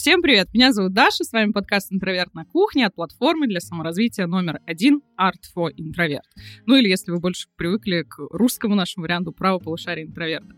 Всем привет! Меня зовут Даша, с вами подкаст «Интроверт на кухне» от платформы для саморазвития номер один Art for Introvert. Ну или если вы больше привыкли к русскому нашему варианту правополушария интроверта.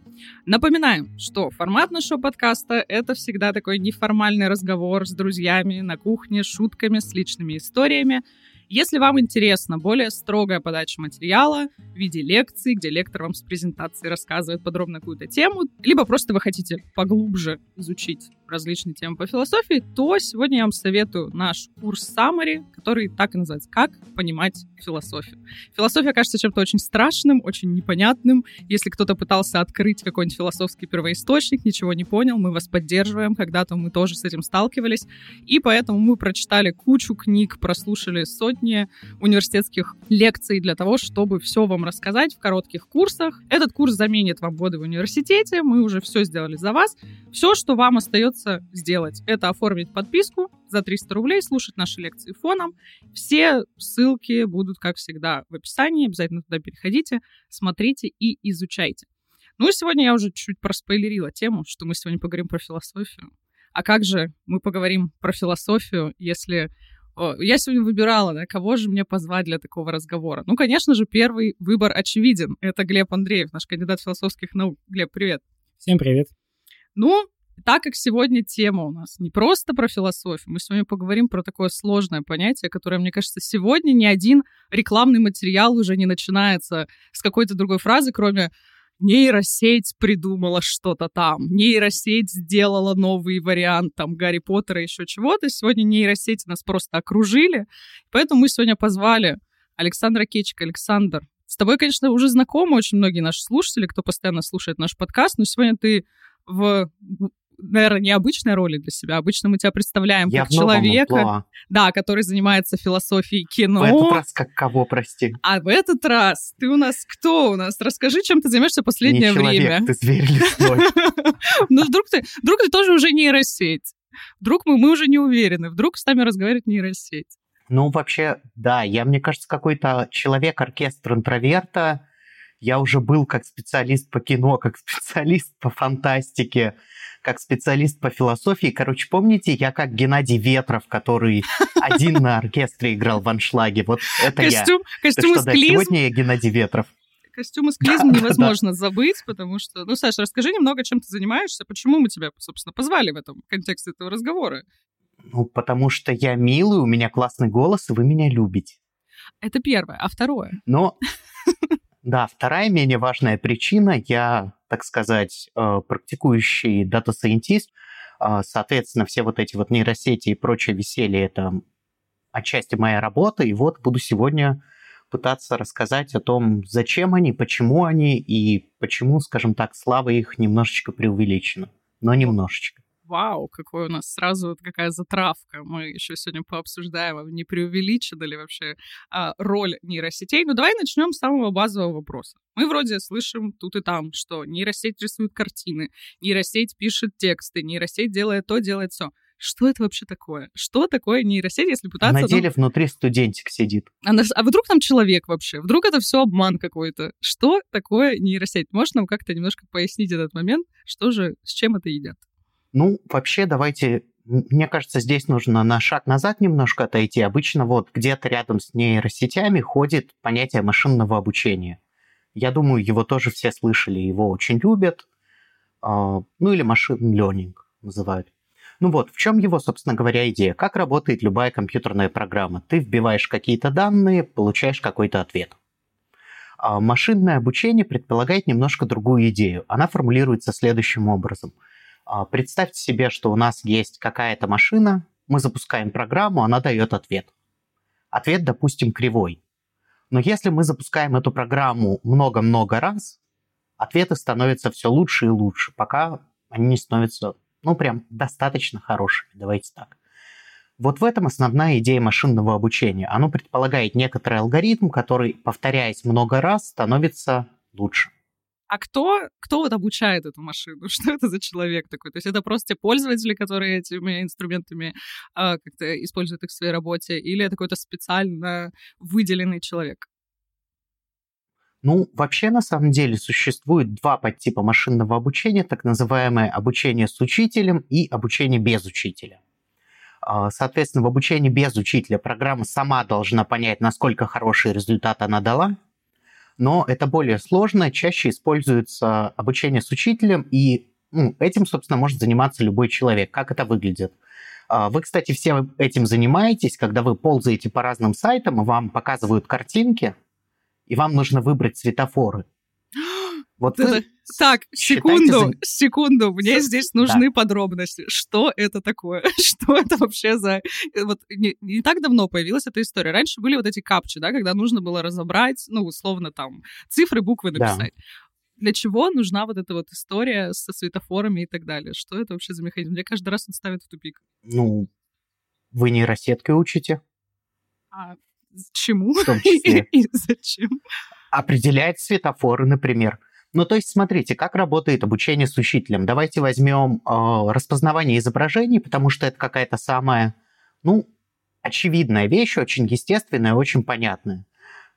Напоминаем, что формат нашего подкаста — это всегда такой неформальный разговор с друзьями на кухне, шутками, с личными историями — если вам интересна более строгая подача материала в виде лекций, где лектор вам с презентацией рассказывает подробно какую-то тему, либо просто вы хотите поглубже изучить различные темы по философии, то сегодня я вам советую наш курс Summary, который так и называется «Как понимать философию». Философия кажется чем-то очень страшным, очень непонятным. Если кто-то пытался открыть какой-нибудь философский первоисточник, ничего не понял, мы вас поддерживаем. Когда-то мы тоже с этим сталкивались. И поэтому мы прочитали кучу книг, прослушали сотни университетских лекций для того, чтобы все вам рассказать в коротких курсах. Этот курс заменит вам годы в университете. Мы уже все сделали за вас. Все, что вам остается придется сделать, это оформить подписку за 300 рублей, слушать наши лекции фоном. Все ссылки будут, как всегда, в описании. Обязательно туда переходите, смотрите и изучайте. Ну и сегодня я уже чуть проспойлерила тему, что мы сегодня поговорим про философию. А как же мы поговорим про философию, если я сегодня выбирала, да, кого же мне позвать для такого разговора. Ну, конечно же, первый выбор очевиден. Это Глеб Андреев, наш кандидат философских наук. Глеб, привет. Всем привет. Ну, так как сегодня тема у нас не просто про философию, мы с вами поговорим про такое сложное понятие, которое, мне кажется, сегодня ни один рекламный материал уже не начинается с какой-то другой фразы, кроме нейросеть придумала что-то там, нейросеть сделала новый вариант там Гарри Поттера, еще чего-то. Сегодня нейросети нас просто окружили, поэтому мы сегодня позвали Александра Кечика. Александр, с тобой, конечно, уже знакомы очень многие наши слушатели, кто постоянно слушает наш подкаст, но сегодня ты в наверное, необычной роли для себя. Обычно мы тебя представляем Я как человека, да, который занимается философией кино. В этот раз как кого, прости? А в этот раз ты у нас кто у нас? Расскажи, чем ты занимаешься последнее Не человек, время. ты зверь лесной. Ну, вдруг ты, вдруг ты тоже уже нейросеть. Вдруг мы, мы уже не уверены. Вдруг с нами разговаривает нейросеть. Ну, вообще, да, я, мне кажется, какой-то человек-оркестр интроверта. Я уже был как специалист по кино, как специалист по фантастике, как специалист по философии. Короче, помните, я как Геннадий Ветров, который один на оркестре играл в аншлаге. Вот это я. Костюм из. Сегодня я Геннадий Ветров. Костюм из клизм невозможно забыть, потому что... Ну, Саша, расскажи немного, чем ты занимаешься, почему мы тебя, собственно, позвали в этом контексте этого разговора. Ну, потому что я милый, у меня классный голос, и вы меня любите. Это первое. А второе? Но, да, вторая менее важная причина. Я так сказать, э, практикующий data scientist. А, соответственно, все вот эти вот нейросети и прочее веселье – это отчасти моя работа. И вот буду сегодня пытаться рассказать о том, зачем они, почему они и почему, скажем так, слава их немножечко преувеличена. Но немножечко вау, какой у нас сразу какая затравка. Мы еще сегодня пообсуждаем, а не преувеличена ли вообще а, роль нейросетей. Ну, давай начнем с самого базового вопроса. Мы вроде слышим тут и там, что нейросеть рисует картины, нейросеть пишет тексты, нейросеть делает то, делает все. Что это вообще такое? Что такое нейросеть, если пытаться... На деле ну... внутри студентик сидит. А, а вдруг там человек вообще? Вдруг это все обман какой-то? Что такое нейросеть? Можешь нам как-то немножко пояснить этот момент? Что же, с чем это едят? Ну, вообще, давайте мне кажется, здесь нужно на шаг назад немножко отойти. Обычно вот где-то рядом с нейросетями ходит понятие машинного обучения. Я думаю, его тоже все слышали, его очень любят. А, ну или машин learning называют. Ну вот, в чем его, собственно говоря, идея? Как работает любая компьютерная программа? Ты вбиваешь какие-то данные, получаешь какой-то ответ. А машинное обучение предполагает немножко другую идею. Она формулируется следующим образом – представьте себе, что у нас есть какая-то машина, мы запускаем программу, она дает ответ. Ответ, допустим, кривой. Но если мы запускаем эту программу много-много раз, ответы становятся все лучше и лучше, пока они не становятся, ну, прям достаточно хорошими, давайте так. Вот в этом основная идея машинного обучения. Оно предполагает некоторый алгоритм, который, повторяясь много раз, становится лучше а кто, кто вот обучает эту машину? Что это за человек такой? То есть это просто те пользователи, которые этими инструментами а, как-то используют их в своей работе, или это какой-то специально выделенный человек? Ну, вообще, на самом деле, существует два подтипа машинного обучения, так называемое обучение с учителем и обучение без учителя. А, соответственно, в обучении без учителя программа сама должна понять, насколько хороший результат она дала, но это более сложно, чаще используется обучение с учителем, и ну, этим, собственно, может заниматься любой человек. Как это выглядит? А, вы, кстати, всем этим занимаетесь, когда вы ползаете по разным сайтам, и вам показывают картинки, и вам нужно выбрать светофоры. Вот это... Так, секунду, за... секунду, мне С... здесь нужны да. подробности. Что это такое? Что это вообще за... Э, вот не, не так давно появилась эта история. Раньше были вот эти капчи, да, когда нужно было разобрать, ну, условно, там, цифры, буквы написать. Да. Для чего нужна вот эта вот история со светофорами и так далее? Что это вообще за механизм? Мне каждый раз он ставит в тупик. Ну, вы нейросеткой учите? А, чему? В том числе. И зачем? Определять светофоры, например. Ну, то есть, смотрите, как работает обучение с учителем. Давайте возьмем э, распознавание изображений, потому что это какая-то самая, ну, очевидная вещь, очень естественная, очень понятная.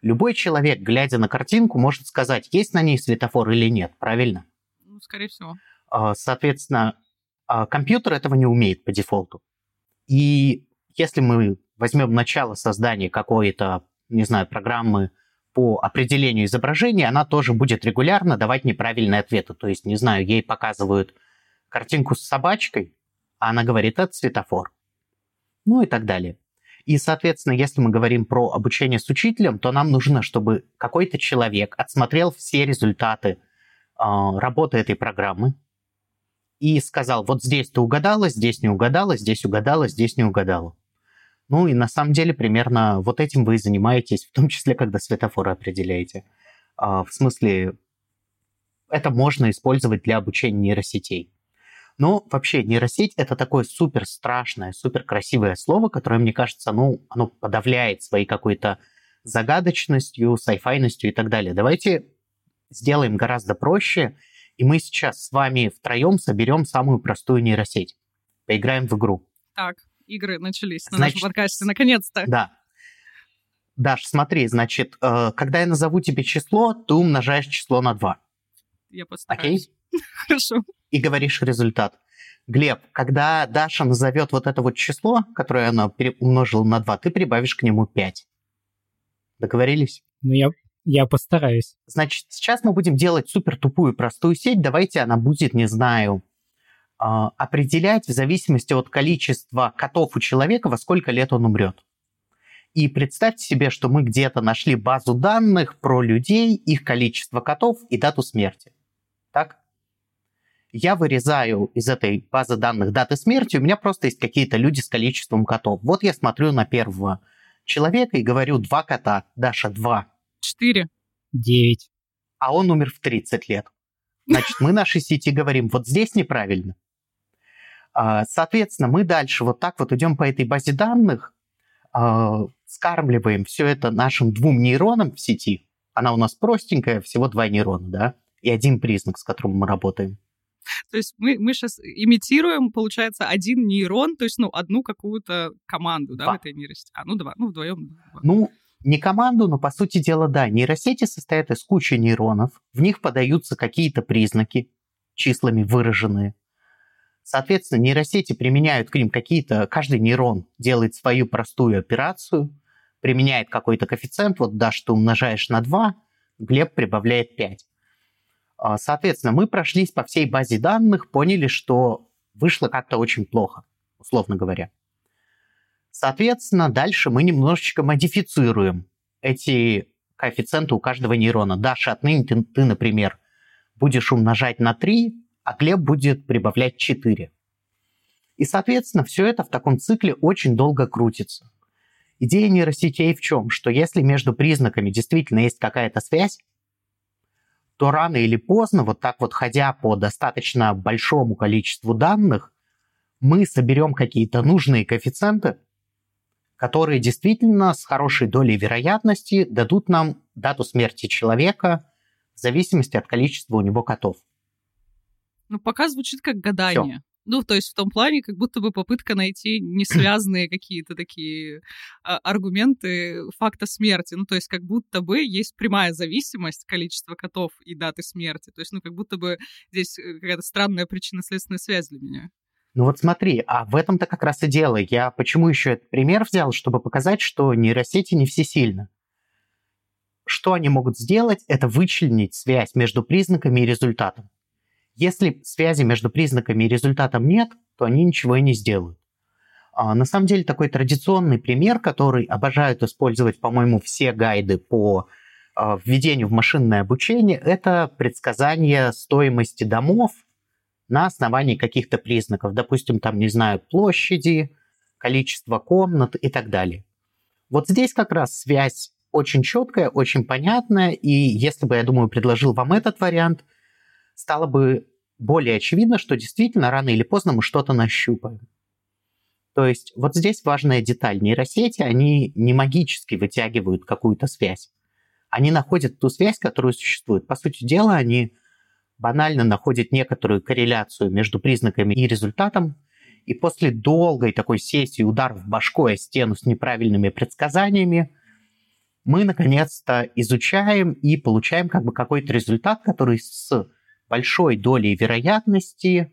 Любой человек, глядя на картинку, может сказать, есть на ней светофор или нет, правильно? Ну, скорее всего. Э, соответственно, э, компьютер этого не умеет по дефолту. И если мы возьмем начало создания какой-то, не знаю, программы по определению изображения, она тоже будет регулярно давать неправильные ответы. То есть, не знаю, ей показывают картинку с собачкой, а она говорит, это светофор. Ну и так далее. И, соответственно, если мы говорим про обучение с учителем, то нам нужно, чтобы какой-то человек отсмотрел все результаты э, работы этой программы и сказал, вот здесь ты угадала, здесь не угадала, здесь угадала, здесь не угадала. Ну и на самом деле примерно вот этим вы и занимаетесь, в том числе, когда светофоры определяете. А, в смысле, это можно использовать для обучения нейросетей. Но вообще нейросеть это такое супер страшное, супер красивое слово, которое, мне кажется, ну, оно подавляет своей какой-то загадочностью, сайфайностью и так далее. Давайте сделаем гораздо проще, и мы сейчас с вами втроем соберем самую простую нейросеть. Поиграем в игру. Так, игры начались на значит, нашем подкасте, наконец-то. Да. Даш, смотри, значит, э, когда я назову тебе число, ты умножаешь число на 2. Я постараюсь. Окей? Хорошо. И говоришь результат. Глеб, когда Даша назовет вот это вот число, которое она умножила на 2, ты прибавишь к нему 5. Договорились? Ну, я, я постараюсь. Значит, сейчас мы будем делать супер тупую простую сеть. Давайте она будет, не знаю, определять в зависимости от количества котов у человека, во сколько лет он умрет. И представьте себе, что мы где-то нашли базу данных про людей, их количество котов и дату смерти. Так? Я вырезаю из этой базы данных даты смерти, у меня просто есть какие-то люди с количеством котов. Вот я смотрю на первого человека и говорю, два кота. Даша, два. Четыре. Девять. А он умер в 30 лет. Значит, мы нашей сети говорим, вот здесь неправильно. А, соответственно, мы дальше вот так вот идем по этой базе данных, а, скармливаем все это нашим двум нейронам в сети. Она у нас простенькая, всего два нейрона, да, и один признак, с которым мы работаем. То есть мы, мы сейчас имитируем, получается, один нейрон, то есть, ну, одну какую-то команду, да, два. в этой нейросети. А, ну, два, ну, вдвоем. Два. Ну, не команду, но, по сути дела, да. Нейросети состоят из кучи нейронов, в них подаются какие-то признаки, числами выраженные. Соответственно, нейросети применяют к ним какие-то... Каждый нейрон делает свою простую операцию, применяет какой-то коэффициент. Вот, да, что умножаешь на 2, Глеб прибавляет 5. А, соответственно, мы прошлись по всей базе данных, поняли, что вышло как-то очень плохо, условно говоря. Соответственно, дальше мы немножечко модифицируем эти коэффициенты у каждого нейрона. Даша, отныне ты, ты например, будешь умножать на 3, а Глеб будет прибавлять 4. И, соответственно, все это в таком цикле очень долго крутится. Идея нейросетей в чем? Что если между признаками действительно есть какая-то связь, то рано или поздно, вот так вот ходя по достаточно большому количеству данных, мы соберем какие-то нужные коэффициенты, которые действительно с хорошей долей вероятности дадут нам дату смерти человека в зависимости от количества у него котов. Ну, пока звучит как гадание. Всё. Ну, то есть в том плане, как будто бы попытка найти несвязанные какие-то такие а, аргументы факта смерти. Ну, то есть как будто бы есть прямая зависимость количества котов и даты смерти. То есть, ну, как будто бы здесь э, какая-то странная причинно-следственная связь для меня. Ну вот смотри, а в этом-то как раз и дело. Я почему еще этот пример взял, чтобы показать, что нейросети не всесильны. Что они могут сделать, это вычленить связь между признаками и результатом. Если связи между признаками и результатом нет, то они ничего и не сделают. А, на самом деле такой традиционный пример, который обожают использовать, по-моему, все гайды по а, введению в машинное обучение, это предсказание стоимости домов на основании каких-то признаков. Допустим, там, не знаю, площади, количество комнат и так далее. Вот здесь как раз связь очень четкая, очень понятная, и если бы, я думаю, предложил вам этот вариант – стало бы более очевидно, что действительно рано или поздно мы что-то нащупаем. То есть вот здесь важная деталь. Нейросети, они не магически вытягивают какую-то связь. Они находят ту связь, которая существует. По сути дела, они банально находят некоторую корреляцию между признаками и результатом, и после долгой такой сессии ударов башкой о стену с неправильными предсказаниями мы наконец-то изучаем и получаем как бы какой-то результат, который с большой долей вероятности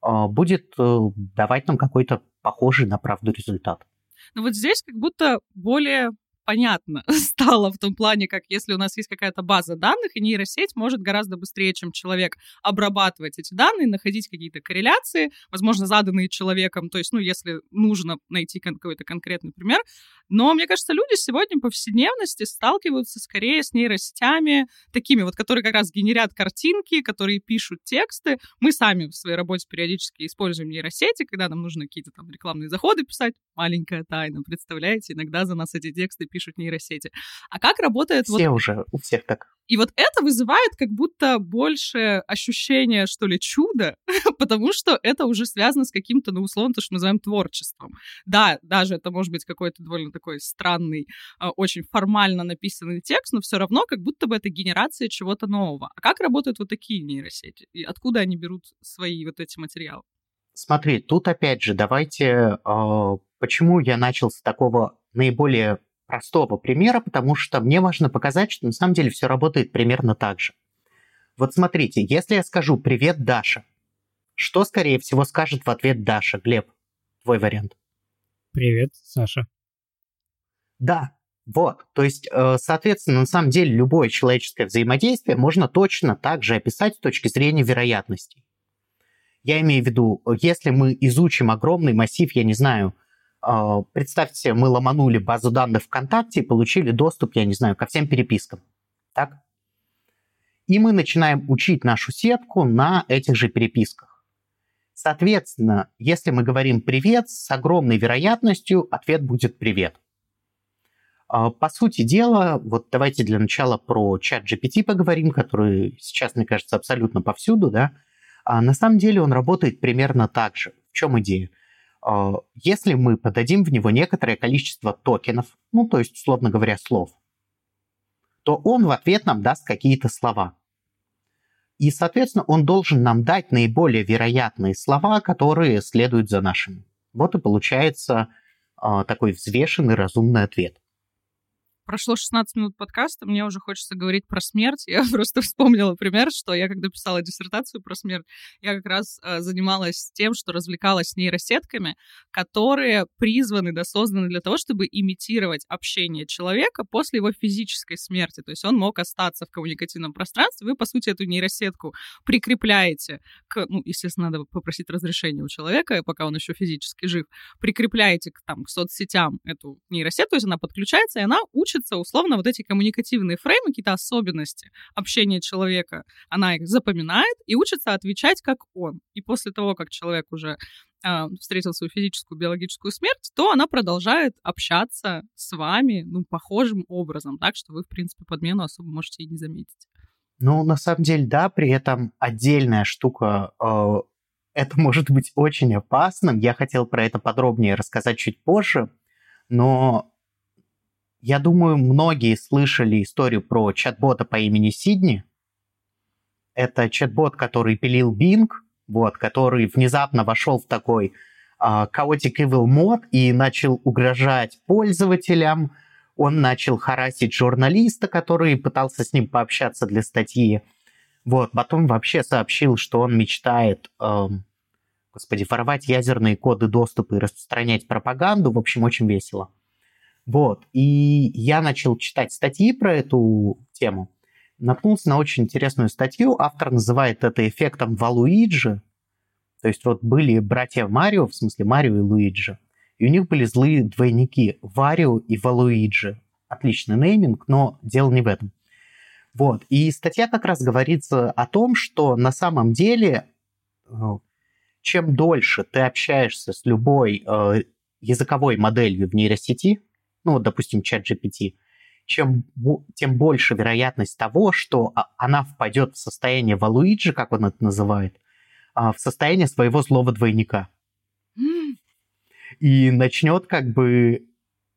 а, будет э, давать нам какой-то похожий на правду результат. Ну вот здесь как будто более понятно стало в том плане, как если у нас есть какая-то база данных, и нейросеть может гораздо быстрее, чем человек, обрабатывать эти данные, находить какие-то корреляции, возможно, заданные человеком, то есть, ну, если нужно найти какой-то конкретный пример. Но, мне кажется, люди сегодня по повседневности сталкиваются скорее с нейросетями, такими вот, которые как раз генерят картинки, которые пишут тексты. Мы сами в своей работе периодически используем нейросети, когда нам нужно какие-то там рекламные заходы писать. Маленькая тайна, представляете? Иногда за нас эти тексты пишут нейросети. А как работает... Все вот... уже, у всех так. И вот это вызывает как будто больше ощущение, что ли, чуда, потому что это уже связано с каким-то, ну, условно, то, что мы называем творчеством. Да, даже это может быть какой-то довольно такой странный, а, очень формально написанный текст, но все равно как будто бы это генерация чего-то нового. А как работают вот такие нейросети? И откуда они берут свои вот эти материалы? Смотри, тут опять же, давайте, э, почему я начал с такого наиболее простого примера, потому что мне важно показать, что на самом деле все работает примерно так же. Вот смотрите, если я скажу «Привет, Даша», что, скорее всего, скажет в ответ Даша? Глеб, твой вариант. Привет, Саша. Да, вот. То есть, э, соответственно, на самом деле любое человеческое взаимодействие можно точно так же описать с точки зрения вероятностей. Я имею в виду, если мы изучим огромный массив, я не знаю, представьте, мы ломанули базу данных ВКонтакте и получили доступ, я не знаю, ко всем перепискам. Так? И мы начинаем учить нашу сетку на этих же переписках. Соответственно, если мы говорим «привет», с огромной вероятностью ответ будет «привет». А, по сути дела, вот давайте для начала про чат GPT поговорим, который сейчас, мне кажется, абсолютно повсюду, да. А на самом деле он работает примерно так же. В чем идея? А, если мы подадим в него некоторое количество токенов, ну, то есть, условно говоря, слов, то он в ответ нам даст какие-то слова. И, соответственно, он должен нам дать наиболее вероятные слова, которые следуют за нашими. Вот и получается э, такой взвешенный, разумный ответ. Прошло 16 минут подкаста, мне уже хочется говорить про смерть. Я просто вспомнила пример, что я, когда писала диссертацию про смерть, я как раз э, занималась тем, что развлекалась нейросетками, которые призваны, да, созданы для того, чтобы имитировать общение человека после его физической смерти. То есть он мог остаться в коммуникативном пространстве. Вы, по сути, эту нейросетку прикрепляете к, ну, естественно, надо попросить разрешения у человека, пока он еще физически жив, прикрепляете к, там, к соцсетям эту нейросетку, то есть она подключается, и она учит учится условно вот эти коммуникативные фреймы, какие-то особенности общения человека, она их запоминает и учится отвечать как он. И после того, как человек уже э, встретил свою физическую, биологическую смерть, то она продолжает общаться с вами, ну, похожим образом, так что вы, в принципе, подмену особо можете и не заметить. Ну, на самом деле, да, при этом отдельная штука, э, это может быть очень опасным. Я хотел про это подробнее рассказать чуть позже, но я думаю, многие слышали историю про чат-бота по имени Сидни. Это чат-бот, который пилил Bing, вот, который внезапно вошел в такой uh, chaotic evil мод и начал угрожать пользователям, он начал харасить журналиста, который пытался с ним пообщаться для статьи. Вот, потом вообще сообщил, что он мечтает, эм, господи, воровать ядерные коды доступа и распространять пропаганду. В общем, очень весело. Вот, и я начал читать статьи про эту тему. Наткнулся на очень интересную статью. Автор называет это эффектом Валуиджи. То есть вот были братья Марио, в смысле Марио и Луиджи, и у них были злые двойники Варио и Валуиджи. Отличный нейминг, но дело не в этом. Вот. И статья как раз говорится о том, что на самом деле, э, чем дольше ты общаешься с любой э, языковой моделью в нейросети, ну, допустим, чат GPT, чем, тем больше вероятность того, что а, она впадет в состояние Валуиджи, как он это называет, а, в состояние своего злого двойника. И начнет как бы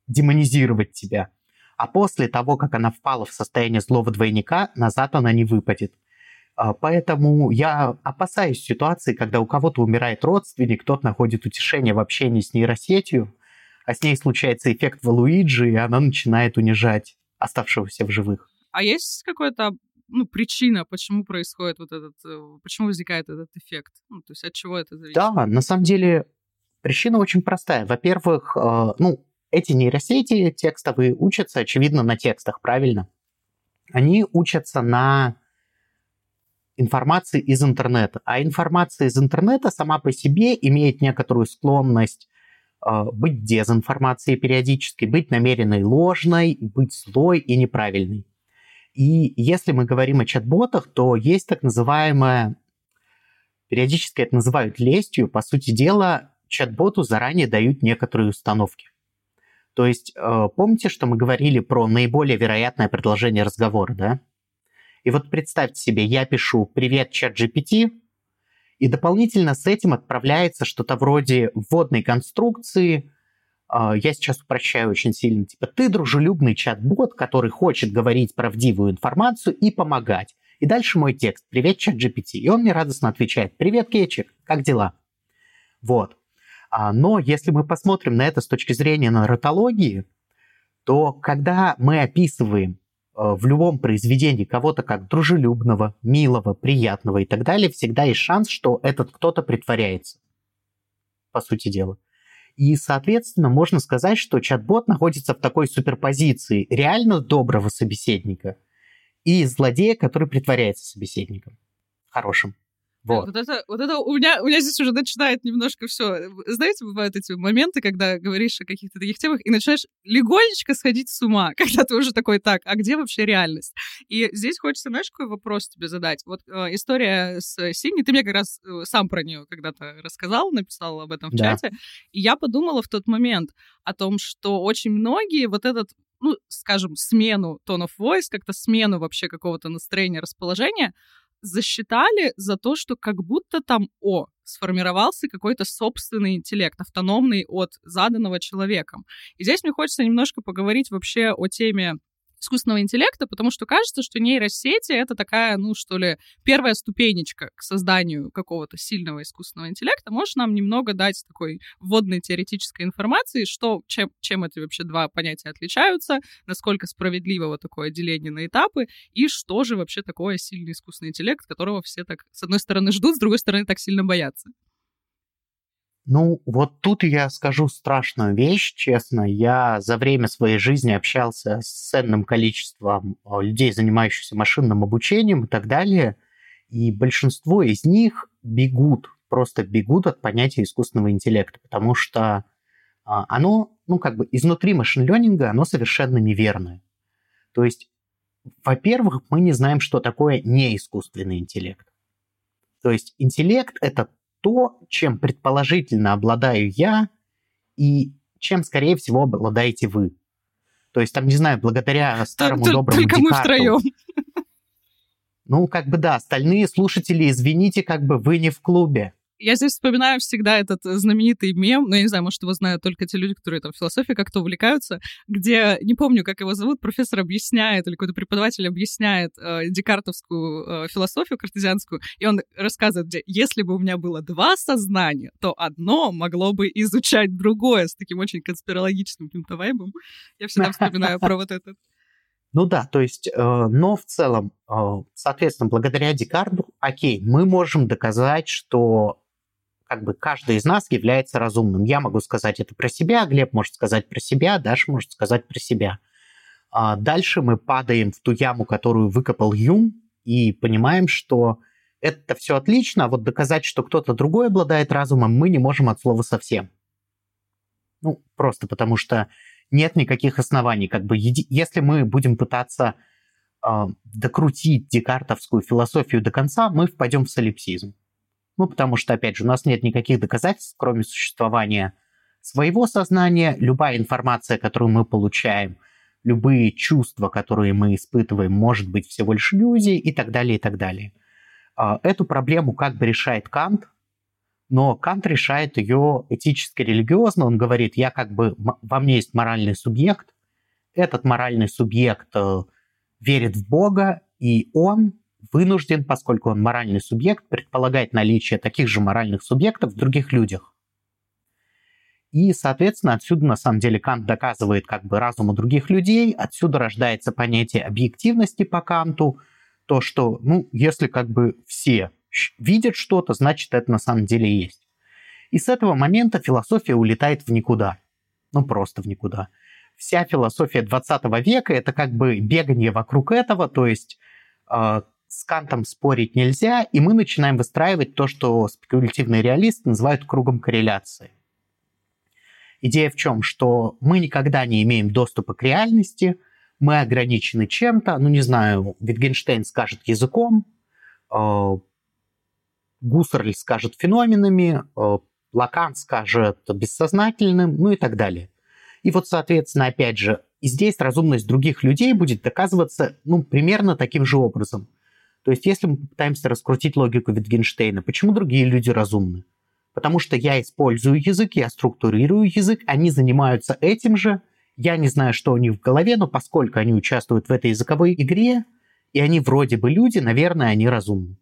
демонизировать тебя а после того, как она впала в состояние злого двойника, назад она не выпадет. А, поэтому я опасаюсь ситуации, когда у кого-то умирает родственник, кто-то находит утешение в общении с нейросетью, а с ней случается эффект Валуиджи, и она начинает унижать оставшегося в живых. А есть какая-то ну, причина, почему происходит вот этот, э, почему возникает этот эффект? Ну, то есть от чего это зависит? Да, на самом деле причина очень простая. Во-первых, э, ну, эти нейросети текстовые учатся, очевидно, на текстах, правильно? Они учатся на информации из интернета. А информация из интернета сама по себе имеет некоторую склонность быть дезинформацией периодически, быть намеренной ложной, быть злой и неправильной. И если мы говорим о чат-ботах, то есть так называемая, периодически это называют лестью, по сути дела, чат-боту заранее дают некоторые установки. То есть э, помните, что мы говорили про наиболее вероятное продолжение разговора, да? И вот представьте себе, я пишу «Привет, чат GPT», и дополнительно с этим отправляется что-то вроде вводной конструкции. Э, я сейчас упрощаю очень сильно. Типа «Ты дружелюбный чат-бот, который хочет говорить правдивую информацию и помогать». И дальше мой текст «Привет, чат GPT». И он мне радостно отвечает «Привет, Кетчик, как дела?» Вот. А, но если мы посмотрим на это с точки зрения нарратологии, то когда мы описываем в любом произведении кого-то как дружелюбного, милого, приятного и так далее, всегда есть шанс, что этот кто-то притворяется, по сути дела. И, соответственно, можно сказать, что чат-бот находится в такой суперпозиции реально доброго собеседника и злодея, который притворяется собеседником. Хорошим. Вот. вот это, вот это у меня, у меня здесь уже начинает немножко все. Знаете, бывают эти моменты, когда говоришь о каких-то таких темах и начинаешь легонечко сходить с ума, когда ты уже такой, так, а где вообще реальность? И здесь хочется, знаешь, какой вопрос тебе задать? Вот э, история с Синей, ты мне как раз э, сам про нее когда-то рассказал, написал об этом в да. чате, и я подумала в тот момент о том, что очень многие вот этот ну, скажем, смену of voice, как-то смену вообще какого-то настроения, расположения, засчитали за то, что как будто там, о, сформировался какой-то собственный интеллект, автономный от заданного человеком. И здесь мне хочется немножко поговорить вообще о теме искусственного интеллекта, потому что кажется, что нейросети — это такая, ну, что ли, первая ступенечка к созданию какого-то сильного искусственного интеллекта. Можешь нам немного дать такой вводной теоретической информации, что, чем, чем эти вообще два понятия отличаются, насколько справедливо вот такое деление на этапы, и что же вообще такое сильный искусственный интеллект, которого все так, с одной стороны, ждут, с другой стороны, так сильно боятся? Ну, вот тут я скажу страшную вещь, честно. Я за время своей жизни общался с ценным количеством а, людей, занимающихся машинным обучением и так далее. И большинство из них бегут, просто бегут от понятия искусственного интеллекта, потому что а, оно, ну, как бы изнутри машин-ленинга, оно совершенно неверное. То есть, во-первых, мы не знаем, что такое неискусственный интеллект. То есть интеллект — это то, чем предположительно обладаю я и чем, скорее всего, обладаете вы. То есть, там, не знаю, благодаря старому только, доброму Только Декарту, мы втроем. Ну, как бы да, остальные слушатели, извините, как бы вы не в клубе. Я здесь вспоминаю всегда этот знаменитый мем, ну, я не знаю, может, его знают только те люди, которые там философией как-то увлекаются, где, не помню, как его зовут, профессор объясняет, или какой-то преподаватель объясняет э, декартовскую э, философию картезианскую, и он рассказывает, где если бы у меня было два сознания, то одно могло бы изучать другое с таким очень конспирологичным каким-то вайбом. Я всегда вспоминаю про вот этот. Ну да, то есть, э, но в целом, э, соответственно, благодаря Декарту, окей, мы можем доказать, что как бы каждый из нас является разумным. Я могу сказать это про себя, Глеб может сказать про себя, Даша может сказать про себя. А дальше мы падаем в ту яму, которую выкопал Юм, и понимаем, что это все отлично, а вот доказать, что кто-то другой обладает разумом, мы не можем от слова совсем. Ну, просто потому что нет никаких оснований. Как бы, если мы будем пытаться э, докрутить декартовскую философию до конца, мы впадем в солипсизм. Ну, потому что, опять же, у нас нет никаких доказательств, кроме существования своего сознания. Любая информация, которую мы получаем, любые чувства, которые мы испытываем, может быть всего лишь иллюзией и так далее, и так далее. А, эту проблему как бы решает Кант, но Кант решает ее этически-религиозно. Он говорит, я как бы, во мне есть моральный субъект, этот моральный субъект э, верит в Бога, и он вынужден, поскольку он моральный субъект, предполагать наличие таких же моральных субъектов в других людях. И, соответственно, отсюда, на самом деле, Кант доказывает как бы разуму других людей, отсюда рождается понятие объективности по Канту, то, что, ну, если как бы все видят что-то, значит, это на самом деле есть. И с этого момента философия улетает в никуда. Ну, просто в никуда. Вся философия 20 века — это как бы бегание вокруг этого, то есть э, с Кантом спорить нельзя, и мы начинаем выстраивать то, что спекулятивные реалисты называют кругом корреляции. Идея в чем? Что мы никогда не имеем доступа к реальности, мы ограничены чем-то, ну не знаю, Wittgenstein скажет языком, э, Гуссерль скажет феноменами, э, Лакан скажет бессознательным, ну и так далее. И вот, соответственно, опять же, и здесь разумность других людей будет доказываться ну, примерно таким же образом. То есть если мы пытаемся раскрутить логику Витгенштейна, почему другие люди разумны? Потому что я использую язык, я структурирую язык, они занимаются этим же, я не знаю, что у них в голове, но поскольку они участвуют в этой языковой игре, и они вроде бы люди, наверное, они разумны.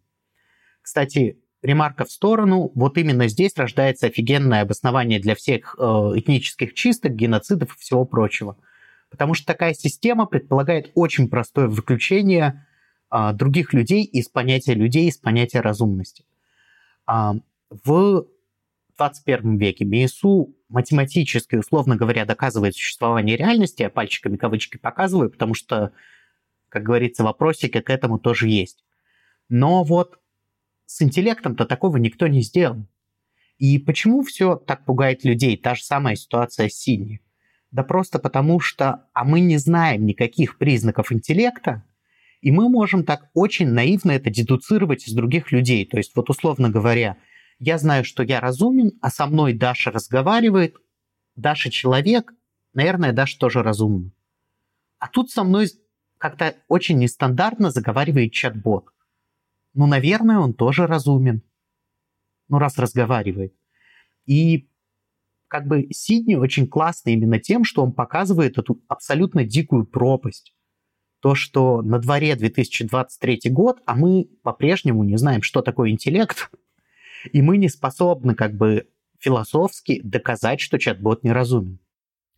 Кстати, ремарка в сторону, вот именно здесь рождается офигенное обоснование для всех э, этнических чисток, геноцидов и всего прочего. Потому что такая система предполагает очень простое выключение а, других людей из понятия людей, из понятия разумности. А, в 21 веке МИСУ математически, условно говоря, доказывает существование реальности, я пальчиками кавычки показываю, потому что, как говорится, вопросики к этому тоже есть. Но вот с интеллектом-то такого никто не сделал. И почему все так пугает людей? Та же самая ситуация с Сидни. Да просто потому что, а мы не знаем никаких признаков интеллекта, и мы можем так очень наивно это дедуцировать из других людей. То есть вот условно говоря, я знаю, что я разумен, а со мной Даша разговаривает, Даша человек, наверное, Даша тоже разумна. А тут со мной как-то очень нестандартно заговаривает чат-бот. Ну, наверное, он тоже разумен. Ну, раз разговаривает. И как бы Сидни очень классный именно тем, что он показывает эту абсолютно дикую пропасть то, что на дворе 2023 год, а мы по-прежнему не знаем, что такое интеллект, и мы не способны как бы философски доказать, что чат-бот неразумен.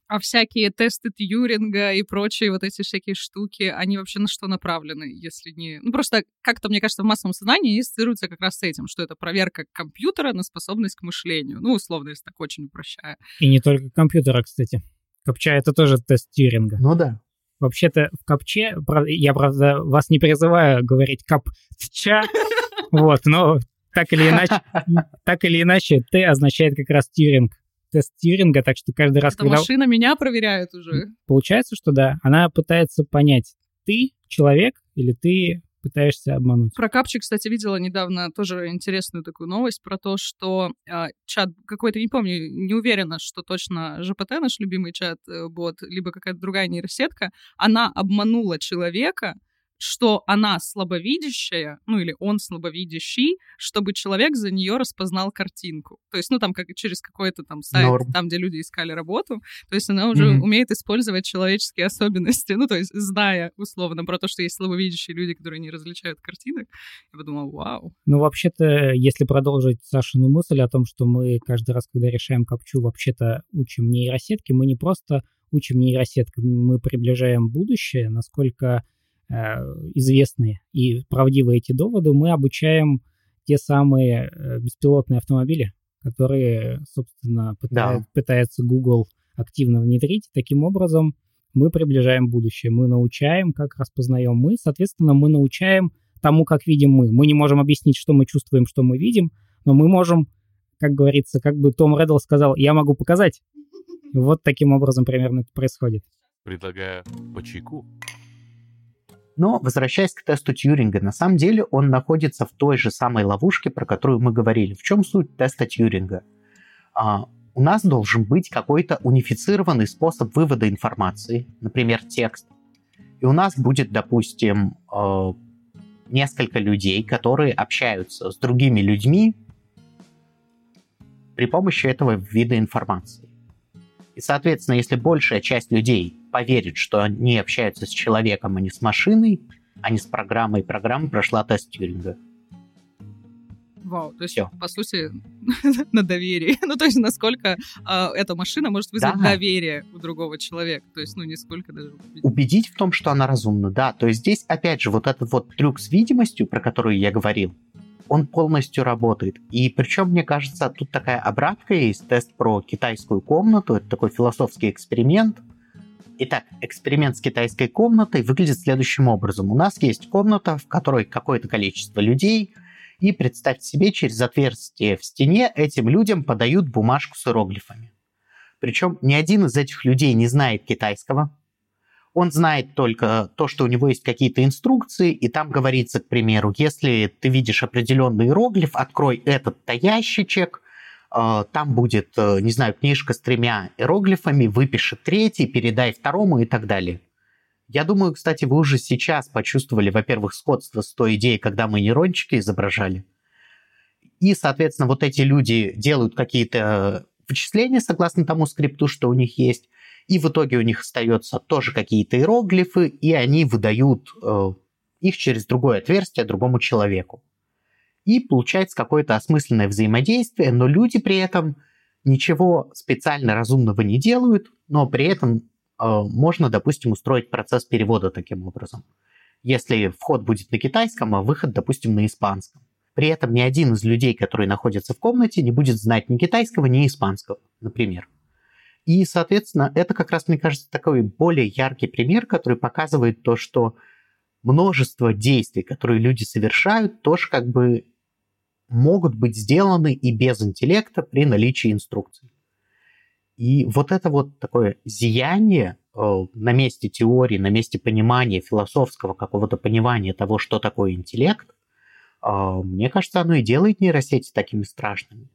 А всякие тесты Тьюринга и прочие вот эти всякие штуки, они вообще на что направлены, если не... Ну, просто как-то, мне кажется, в массовом сознании ассоциируется как раз с этим, что это проверка компьютера на способность к мышлению. Ну, условно, если так очень упрощая. И не только компьютера, кстати. Копча — это тоже тест Тьюринга. Ну да. Вообще-то в капче, я, правда, вас не призываю говорить капча, вот, но так или иначе, так или иначе, Т означает как раз тиринг, тест тиринга, так что каждый раз, Это когда... машина меня проверяет уже. Получается, что да, она пытается понять, ты человек или ты пытаешься обмануть. Про капчик, кстати, видела недавно тоже интересную такую новость про то, что э, чат какой-то, не помню, не уверена, что точно ЖПТ, наш любимый чат-бот, э, либо какая-то другая нейросетка, она обманула человека, что она слабовидящая, ну или он слабовидящий, чтобы человек за нее распознал картинку. То есть, ну там как через какой-то там сайт, Норм. там, где люди искали работу, то есть она уже mm-hmm. умеет использовать человеческие особенности, ну то есть зная условно про то, что есть слабовидящие люди, которые не различают картинок, я подумала, вау. Ну вообще-то, если продолжить Сашину мысль о том, что мы каждый раз, когда решаем капчу, вообще-то учим нейросетки, мы не просто учим нейросетки, мы приближаем будущее, насколько известные и правдивые эти доводы, мы обучаем те самые э, беспилотные автомобили, которые, собственно, пытает, да. пытается Google активно внедрить. Таким образом, мы приближаем будущее, мы научаем, как распознаем мы, соответственно, мы научаем тому, как видим мы. Мы не можем объяснить, что мы чувствуем, что мы видим, но мы можем, как говорится, как бы Том Реддл сказал, я могу показать. Вот таким образом примерно это происходит. Предлагаю по чайку. Но, возвращаясь к тесту Тьюринга, на самом деле он находится в той же самой ловушке, про которую мы говорили. В чем суть теста Тьюринга? А, у нас должен быть какой-то унифицированный способ вывода информации, например, текст. И у нас будет, допустим, э, несколько людей, которые общаются с другими людьми при помощи этого вида информации. И, соответственно, если большая часть людей поверит, что они общаются с человеком, а не с машиной, а не с программой, программа прошла тест Тьюринга. Вау, то есть, Всё. по сути, на доверие. ну, то есть, насколько э, эта машина может вызвать да. доверие у другого человека. То есть, ну, не сколько даже... Убедить. убедить в том, что она разумна, да. То есть, здесь, опять же, вот этот вот трюк с видимостью, про который я говорил, он полностью работает. И причем, мне кажется, тут такая обратка есть, тест про китайскую комнату, это такой философский эксперимент. Итак, эксперимент с китайской комнатой выглядит следующим образом. У нас есть комната, в которой какое-то количество людей, и представьте себе, через отверстие в стене этим людям подают бумажку с иероглифами. Причем ни один из этих людей не знает китайского, он знает только то, что у него есть какие-то инструкции, и там говорится, к примеру, если ты видишь определенный иероглиф, открой этот-то ящичек, там будет, э, не знаю, книжка с тремя иероглифами, выпиши третий, передай второму и так далее. Я думаю, кстати, вы уже сейчас почувствовали, во-первых, сходство с той идеей, когда мы нейрончики изображали. И, соответственно, вот эти люди делают какие-то вычисления согласно тому скрипту, что у них есть, и в итоге у них остается тоже какие-то иероглифы, и они выдают э, их через другое отверстие другому человеку. И получается какое-то осмысленное взаимодействие, но люди при этом ничего специально разумного не делают, но при этом э, можно, допустим, устроить процесс перевода таким образом. Если вход будет на китайском, а выход, допустим, на испанском. При этом ни один из людей, которые находятся в комнате, не будет знать ни китайского, ни испанского, например. И, соответственно, это как раз, мне кажется, такой более яркий пример, который показывает то, что множество действий, которые люди совершают, тоже как бы могут быть сделаны и без интеллекта при наличии инструкций. И вот это вот такое зияние э, на месте теории, на месте понимания философского какого-то понимания того, что такое интеллект, э, мне кажется, оно и делает нейросети такими страшными.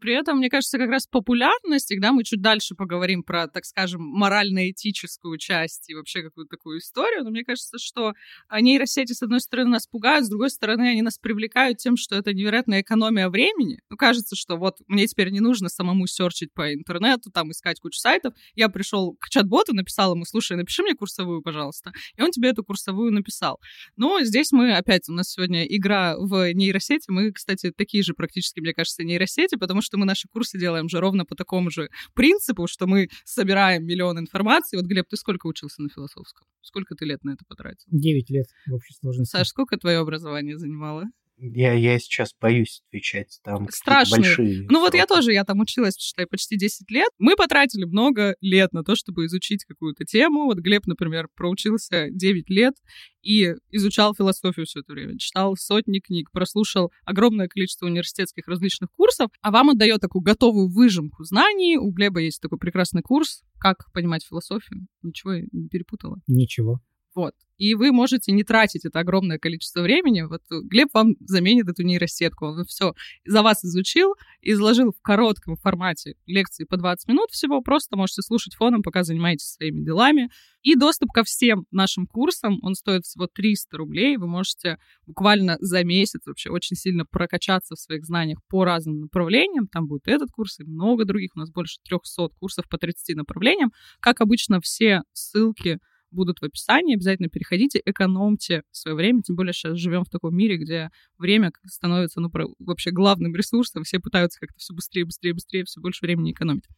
При этом, мне кажется, как раз популярность, когда мы чуть дальше поговорим про, так скажем, морально-этическую часть и вообще какую-то такую историю, но мне кажется, что нейросети, с одной стороны, нас пугают, с другой стороны, они нас привлекают тем, что это невероятная экономия времени. Ну, кажется, что вот мне теперь не нужно самому серчить по интернету, там искать кучу сайтов. Я пришел к чат-боту, написал ему, слушай, напиши мне курсовую, пожалуйста. И он тебе эту курсовую написал. Но здесь мы опять, у нас сегодня игра в нейросети. Мы, кстати, такие же практически, мне кажется, нейросети, потому потому что мы наши курсы делаем же ровно по такому же принципу, что мы собираем миллион информации. Вот, Глеб, ты сколько учился на философском? Сколько ты лет на это потратил? Девять лет в общей сложности. Саш, сколько твое образование занимало? Я, я сейчас боюсь отвечать, там Страшные. большие Ну вот я тоже, я там училась, считай, почти 10 лет. Мы потратили много лет на то, чтобы изучить какую-то тему. Вот Глеб, например, проучился 9 лет и изучал философию все это время. Читал сотни книг, прослушал огромное количество университетских различных курсов, а вам отдает такую готовую выжимку знаний. У Глеба есть такой прекрасный курс «Как понимать философию». Ничего не перепутала? Ничего. Вот. И вы можете не тратить это огромное количество времени. Вот Глеб вам заменит эту нейросетку. Он все за вас изучил, изложил в коротком формате лекции по 20 минут всего. Просто можете слушать фоном, пока занимаетесь своими делами. И доступ ко всем нашим курсам, он стоит всего 300 рублей. Вы можете буквально за месяц вообще очень сильно прокачаться в своих знаниях по разным направлениям. Там будет этот курс и много других. У нас больше 300 курсов по 30 направлениям. Как обычно, все ссылки будут в описании. Обязательно переходите, экономьте свое время. Тем более сейчас живем в таком мире, где время становится ну, вообще главным ресурсом. Все пытаются как-то все быстрее, быстрее, быстрее, все больше времени экономить.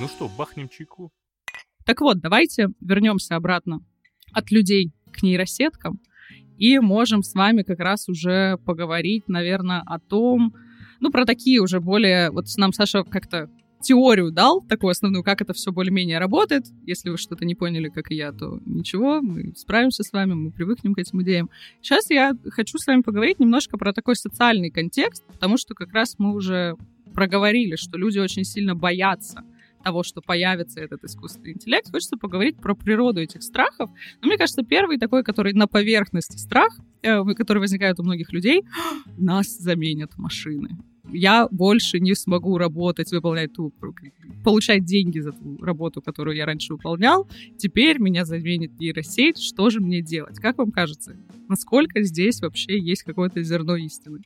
Ну что, бахнем чайку? Так вот, давайте вернемся обратно от людей к нейросеткам и можем с вами как раз уже поговорить, наверное, о том, ну, про такие уже более... Вот нам Саша как-то теорию дал, такую основную, как это все более-менее работает. Если вы что-то не поняли, как и я, то ничего, мы справимся с вами, мы привыкнем к этим идеям. Сейчас я хочу с вами поговорить немножко про такой социальный контекст, потому что как раз мы уже проговорили, что люди очень сильно боятся того, что появится этот искусственный интеллект, хочется поговорить про природу этих страхов. Но мне кажется, первый такой, который на поверхности страх, э, который возникает у многих людей, нас заменят машины я больше не смогу работать, выполнять ту, получать деньги за ту работу, которую я раньше выполнял. Теперь меня заменит нейросеть. Что же мне делать? Как вам кажется, насколько здесь вообще есть какое-то зерно истины?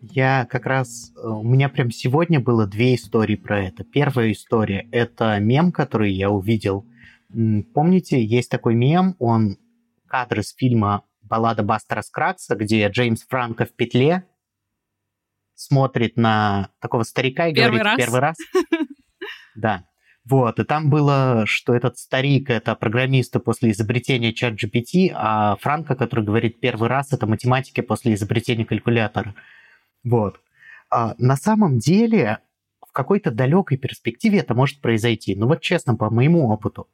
Я как раз... Э, у меня прям сегодня было две истории про это. Первая история — это мем, который я увидел. Помните, есть такой мем, он кадр из фильма «Баллада Бастера Скракса», где Джеймс Франко в петле, смотрит на такого старика и первый говорит раз. первый раз. Да. Вот, и там было, что этот старик — это программисты после изобретения чат GPT, а Франко, который говорит первый раз, это математики после изобретения калькулятора. Вот. А на самом деле, в какой-то далекой перспективе это может произойти. Ну вот честно, по моему опыту,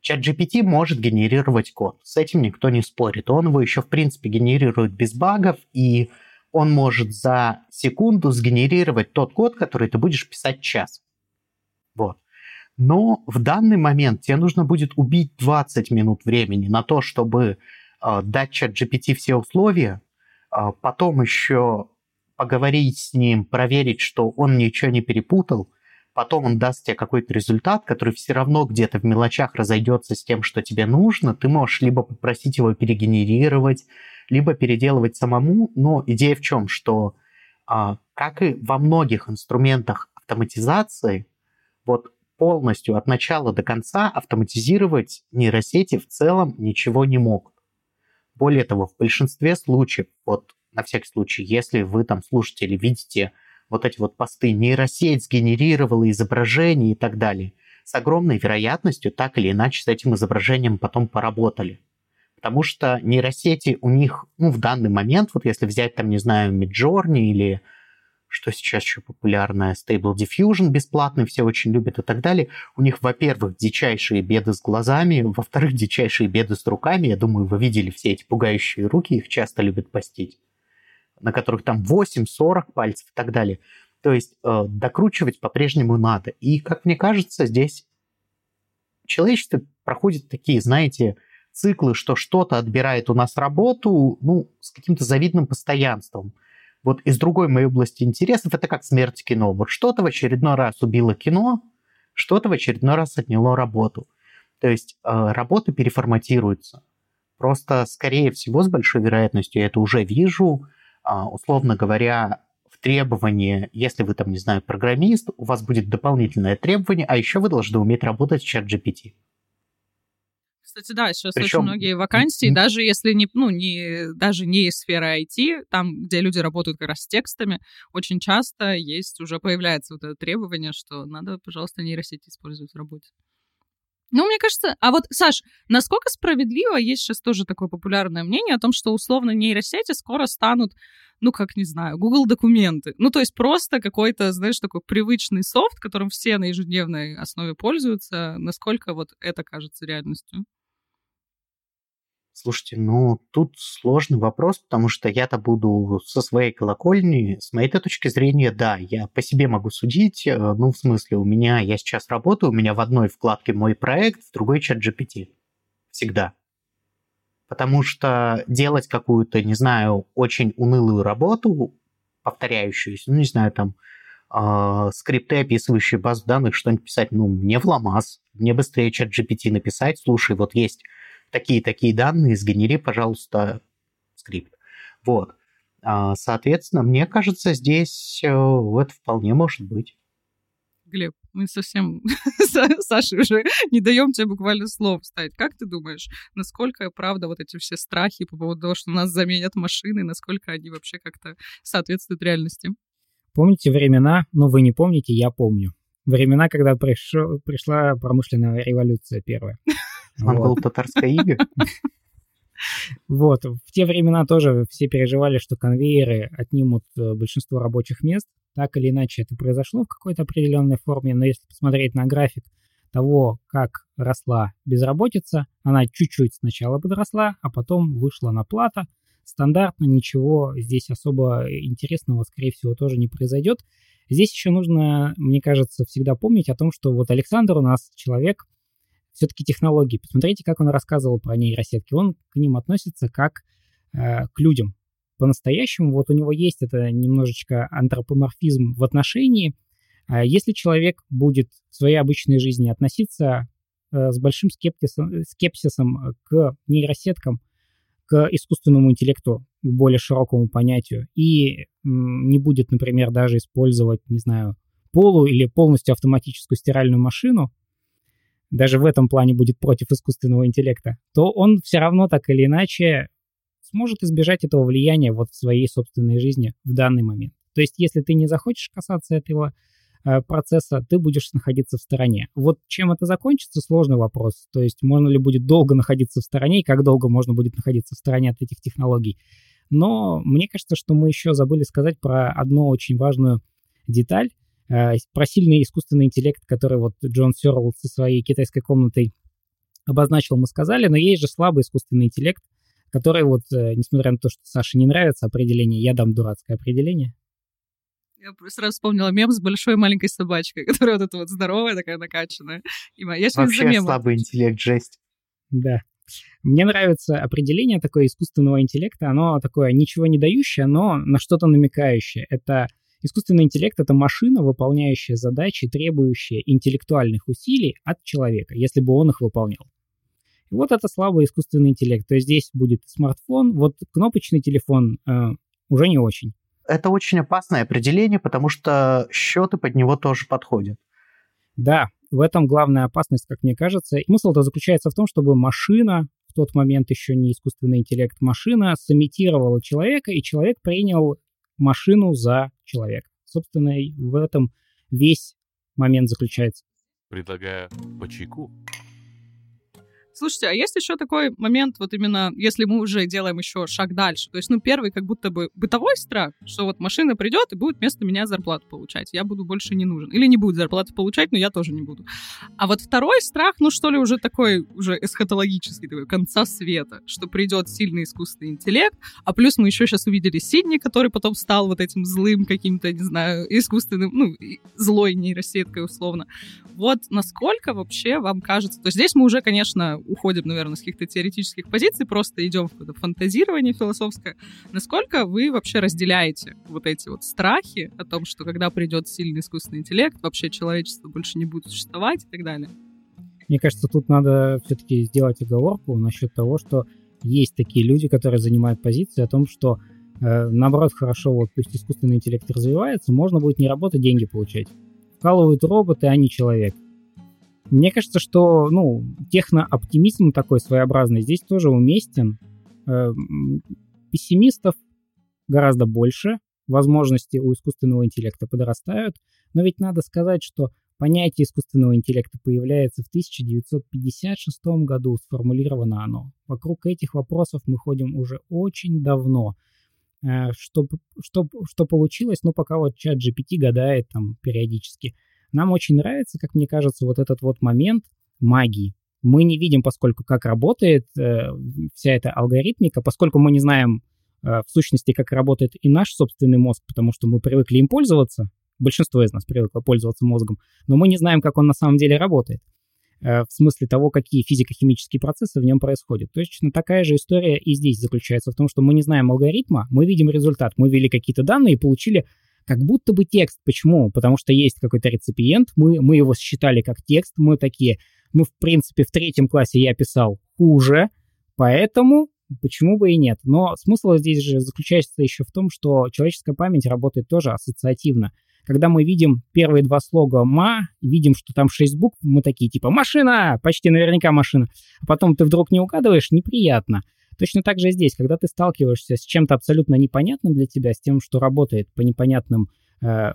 чат GPT может генерировать код. С этим никто не спорит. Он его еще, в принципе, генерирует без багов, и он может за секунду сгенерировать тот код, который ты будешь писать час. Вот. Но в данный момент тебе нужно будет убить 20 минут времени на то, чтобы э, дать чат GPT все условия, э, потом еще поговорить с ним, проверить, что он ничего не перепутал, потом он даст тебе какой-то результат, который все равно где-то в мелочах разойдется с тем, что тебе нужно, ты можешь либо попросить его перегенерировать, либо переделывать самому. Но идея в чем, что а, как и во многих инструментах автоматизации, вот полностью от начала до конца автоматизировать нейросети в целом ничего не могут. Более того, в большинстве случаев, вот на всякий случай, если вы там слушаете или видите вот эти вот посты, нейросеть сгенерировала изображение и так далее, с огромной вероятностью так или иначе с этим изображением потом поработали потому что нейросети у них, ну, в данный момент, вот если взять там, не знаю, Midjourney или что сейчас еще популярное, Stable Diffusion бесплатный, все очень любят и так далее. У них, во-первых, дичайшие беды с глазами, во-вторых, дичайшие беды с руками. Я думаю, вы видели все эти пугающие руки, их часто любят постить, на которых там 8-40 пальцев и так далее. То есть э, докручивать по-прежнему надо. И, как мне кажется, здесь человечество проходит такие, знаете, циклы, что что-то отбирает у нас работу, ну, с каким-то завидным постоянством. Вот из другой моей области интересов это как смерть кино. Вот что-то в очередной раз убило кино, что-то в очередной раз отняло работу. То есть э, работа переформатируется. Просто, скорее всего, с большой вероятностью, я это уже вижу, э, условно говоря, в требовании, если вы там, не знаю, программист, у вас будет дополнительное требование, а еще вы должны уметь работать с чат GPT. Кстати, да, сейчас Причем... очень многие вакансии, даже если не, ну, не, даже не из сферы IT, там, где люди работают как раз с текстами, очень часто есть, уже появляется вот это требование, что надо, пожалуйста, нейросети использовать в работе. Ну, мне кажется, а вот, Саш, насколько справедливо, есть сейчас тоже такое популярное мнение о том, что условно нейросети скоро станут, ну, как, не знаю, Google документы. Ну, то есть просто какой-то, знаешь, такой привычный софт, которым все на ежедневной основе пользуются. Насколько вот это кажется реальностью? Слушайте, ну тут сложный вопрос, потому что я-то буду со своей колокольни. С моей точки зрения, да, я по себе могу судить. Э, ну, в смысле, у меня, я сейчас работаю, у меня в одной вкладке мой проект, в другой чат GPT. Всегда. Потому что делать какую-то, не знаю, очень унылую работу, повторяющуюся, ну, не знаю, там, э, скрипты, описывающие базу данных, что-нибудь писать, ну, мне в ломаз. Мне быстрее чат GPT написать, слушай, вот есть такие-такие данные, сгенери, пожалуйста, скрипт. Вот. А, соответственно, мне кажется, здесь это вполне может быть. Глеб, мы совсем Саше уже не даем тебе буквально слов вставить. Как ты думаешь, насколько правда вот эти все страхи по поводу того, что нас заменят машины, насколько они вообще как-то соответствуют реальности? Помните времена, ну вы не помните, я помню. Времена, когда пришел, пришла промышленная революция первая. Монгол-татарская ига? Вот, в те времена тоже все переживали, что конвейеры отнимут э, большинство рабочих мест. Так или иначе это произошло в какой-то определенной форме, но если посмотреть на график того, как росла безработица, она чуть-чуть сначала подросла, а потом вышла на плата. Стандартно ничего здесь особо интересного, скорее всего, тоже не произойдет. Здесь еще нужно, мне кажется, всегда помнить о том, что вот Александр у нас человек, все-таки технологии. Посмотрите, как он рассказывал про нейросетки. Он к ним относится как э, к людям. По-настоящему вот у него есть это немножечко антропоморфизм в отношении. Э, если человек будет в своей обычной жизни относиться э, с большим скептисом, скепсисом к нейросеткам, к искусственному интеллекту, к более широкому понятию, и не будет, например, даже использовать, не знаю, полу или полностью автоматическую стиральную машину, даже в этом плане будет против искусственного интеллекта, то он все равно так или иначе сможет избежать этого влияния вот в своей собственной жизни в данный момент. То есть, если ты не захочешь касаться этого э, процесса, ты будешь находиться в стороне. Вот чем это закончится, сложный вопрос. То есть, можно ли будет долго находиться в стороне, и как долго можно будет находиться в стороне от этих технологий. Но мне кажется, что мы еще забыли сказать про одну очень важную деталь, про сильный искусственный интеллект, который вот Джон Сёрл со своей китайской комнатой обозначил, мы сказали, но есть же слабый искусственный интеллект, который вот, э, несмотря на то, что Саше не нравится определение, я дам дурацкое определение. Я сразу вспомнила мем с большой маленькой собачкой, которая вот эта вот здоровая, такая накачанная. И я Вообще слабый интеллект, жесть. Да. Мне нравится определение такое искусственного интеллекта. Оно такое ничего не дающее, но на что-то намекающее. Это Искусственный интеллект — это машина, выполняющая задачи, требующие интеллектуальных усилий от человека, если бы он их выполнял. И вот это слабый искусственный интеллект. То есть здесь будет смартфон, вот кнопочный телефон э, уже не очень. Это очень опасное определение, потому что счеты под него тоже подходят. Да, в этом главная опасность, как мне кажется. И смысл-то заключается в том, чтобы машина, в тот момент еще не искусственный интеллект, машина сымитировала человека, и человек принял машину за человека. Собственно, в этом весь момент заключается. Предлагаю по чайку. Слушайте, а есть еще такой момент, вот именно, если мы уже делаем еще шаг дальше. То есть, ну, первый как будто бы бытовой страх, что вот машина придет и будет вместо меня зарплату получать. Я буду больше не нужен. Или не будет зарплату получать, но я тоже не буду. А вот второй страх, ну, что ли, уже такой, уже эсхатологический, такой, конца света, что придет сильный искусственный интеллект, а плюс мы еще сейчас увидели Сидни, который потом стал вот этим злым каким-то, не знаю, искусственным, ну, злой нейросеткой условно. Вот насколько вообще вам кажется, то есть здесь мы уже, конечно, уходим, наверное, с каких-то теоретических позиций, просто идем в какое-то фантазирование философское. Насколько вы вообще разделяете вот эти вот страхи о том, что когда придет сильный искусственный интеллект, вообще человечество больше не будет существовать и так далее? Мне кажется, тут надо все-таки сделать оговорку насчет того, что есть такие люди, которые занимают позиции о том, что э, наоборот хорошо, вот пусть искусственный интеллект развивается, можно будет не работать, деньги получать. Вкалывают роботы, а не человек. Мне кажется, что, ну, технооптимизм такой своеобразный здесь тоже уместен. Э, пессимистов гораздо больше, возможности у искусственного интеллекта подрастают, но ведь надо сказать, что понятие искусственного интеллекта появляется в 1956 году, сформулировано оно. Вокруг этих вопросов мы ходим уже очень давно. Э, что, что, что получилось, ну, пока вот чат GPT гадает там периодически – нам очень нравится, как мне кажется, вот этот вот момент магии. Мы не видим, поскольку как работает э, вся эта алгоритмика, поскольку мы не знаем э, в сущности, как работает и наш собственный мозг, потому что мы привыкли им пользоваться, большинство из нас привыкло пользоваться мозгом, но мы не знаем, как он на самом деле работает. Э, в смысле того, какие физико-химические процессы в нем происходят. Точно такая же история и здесь заключается в том, что мы не знаем алгоритма, мы видим результат, мы ввели какие-то данные и получили как будто бы текст. Почему? Потому что есть какой-то реципиент, мы, мы его считали как текст, мы такие, ну, в принципе, в третьем классе я писал хуже, поэтому почему бы и нет. Но смысл здесь же заключается еще в том, что человеческая память работает тоже ассоциативно. Когда мы видим первые два слога «ма», видим, что там шесть букв, мы такие типа «машина», почти наверняка машина. А потом ты вдруг не угадываешь, неприятно. Точно так же здесь, когда ты сталкиваешься с чем-то абсолютно непонятным для тебя, с тем, что работает по непонятным, э,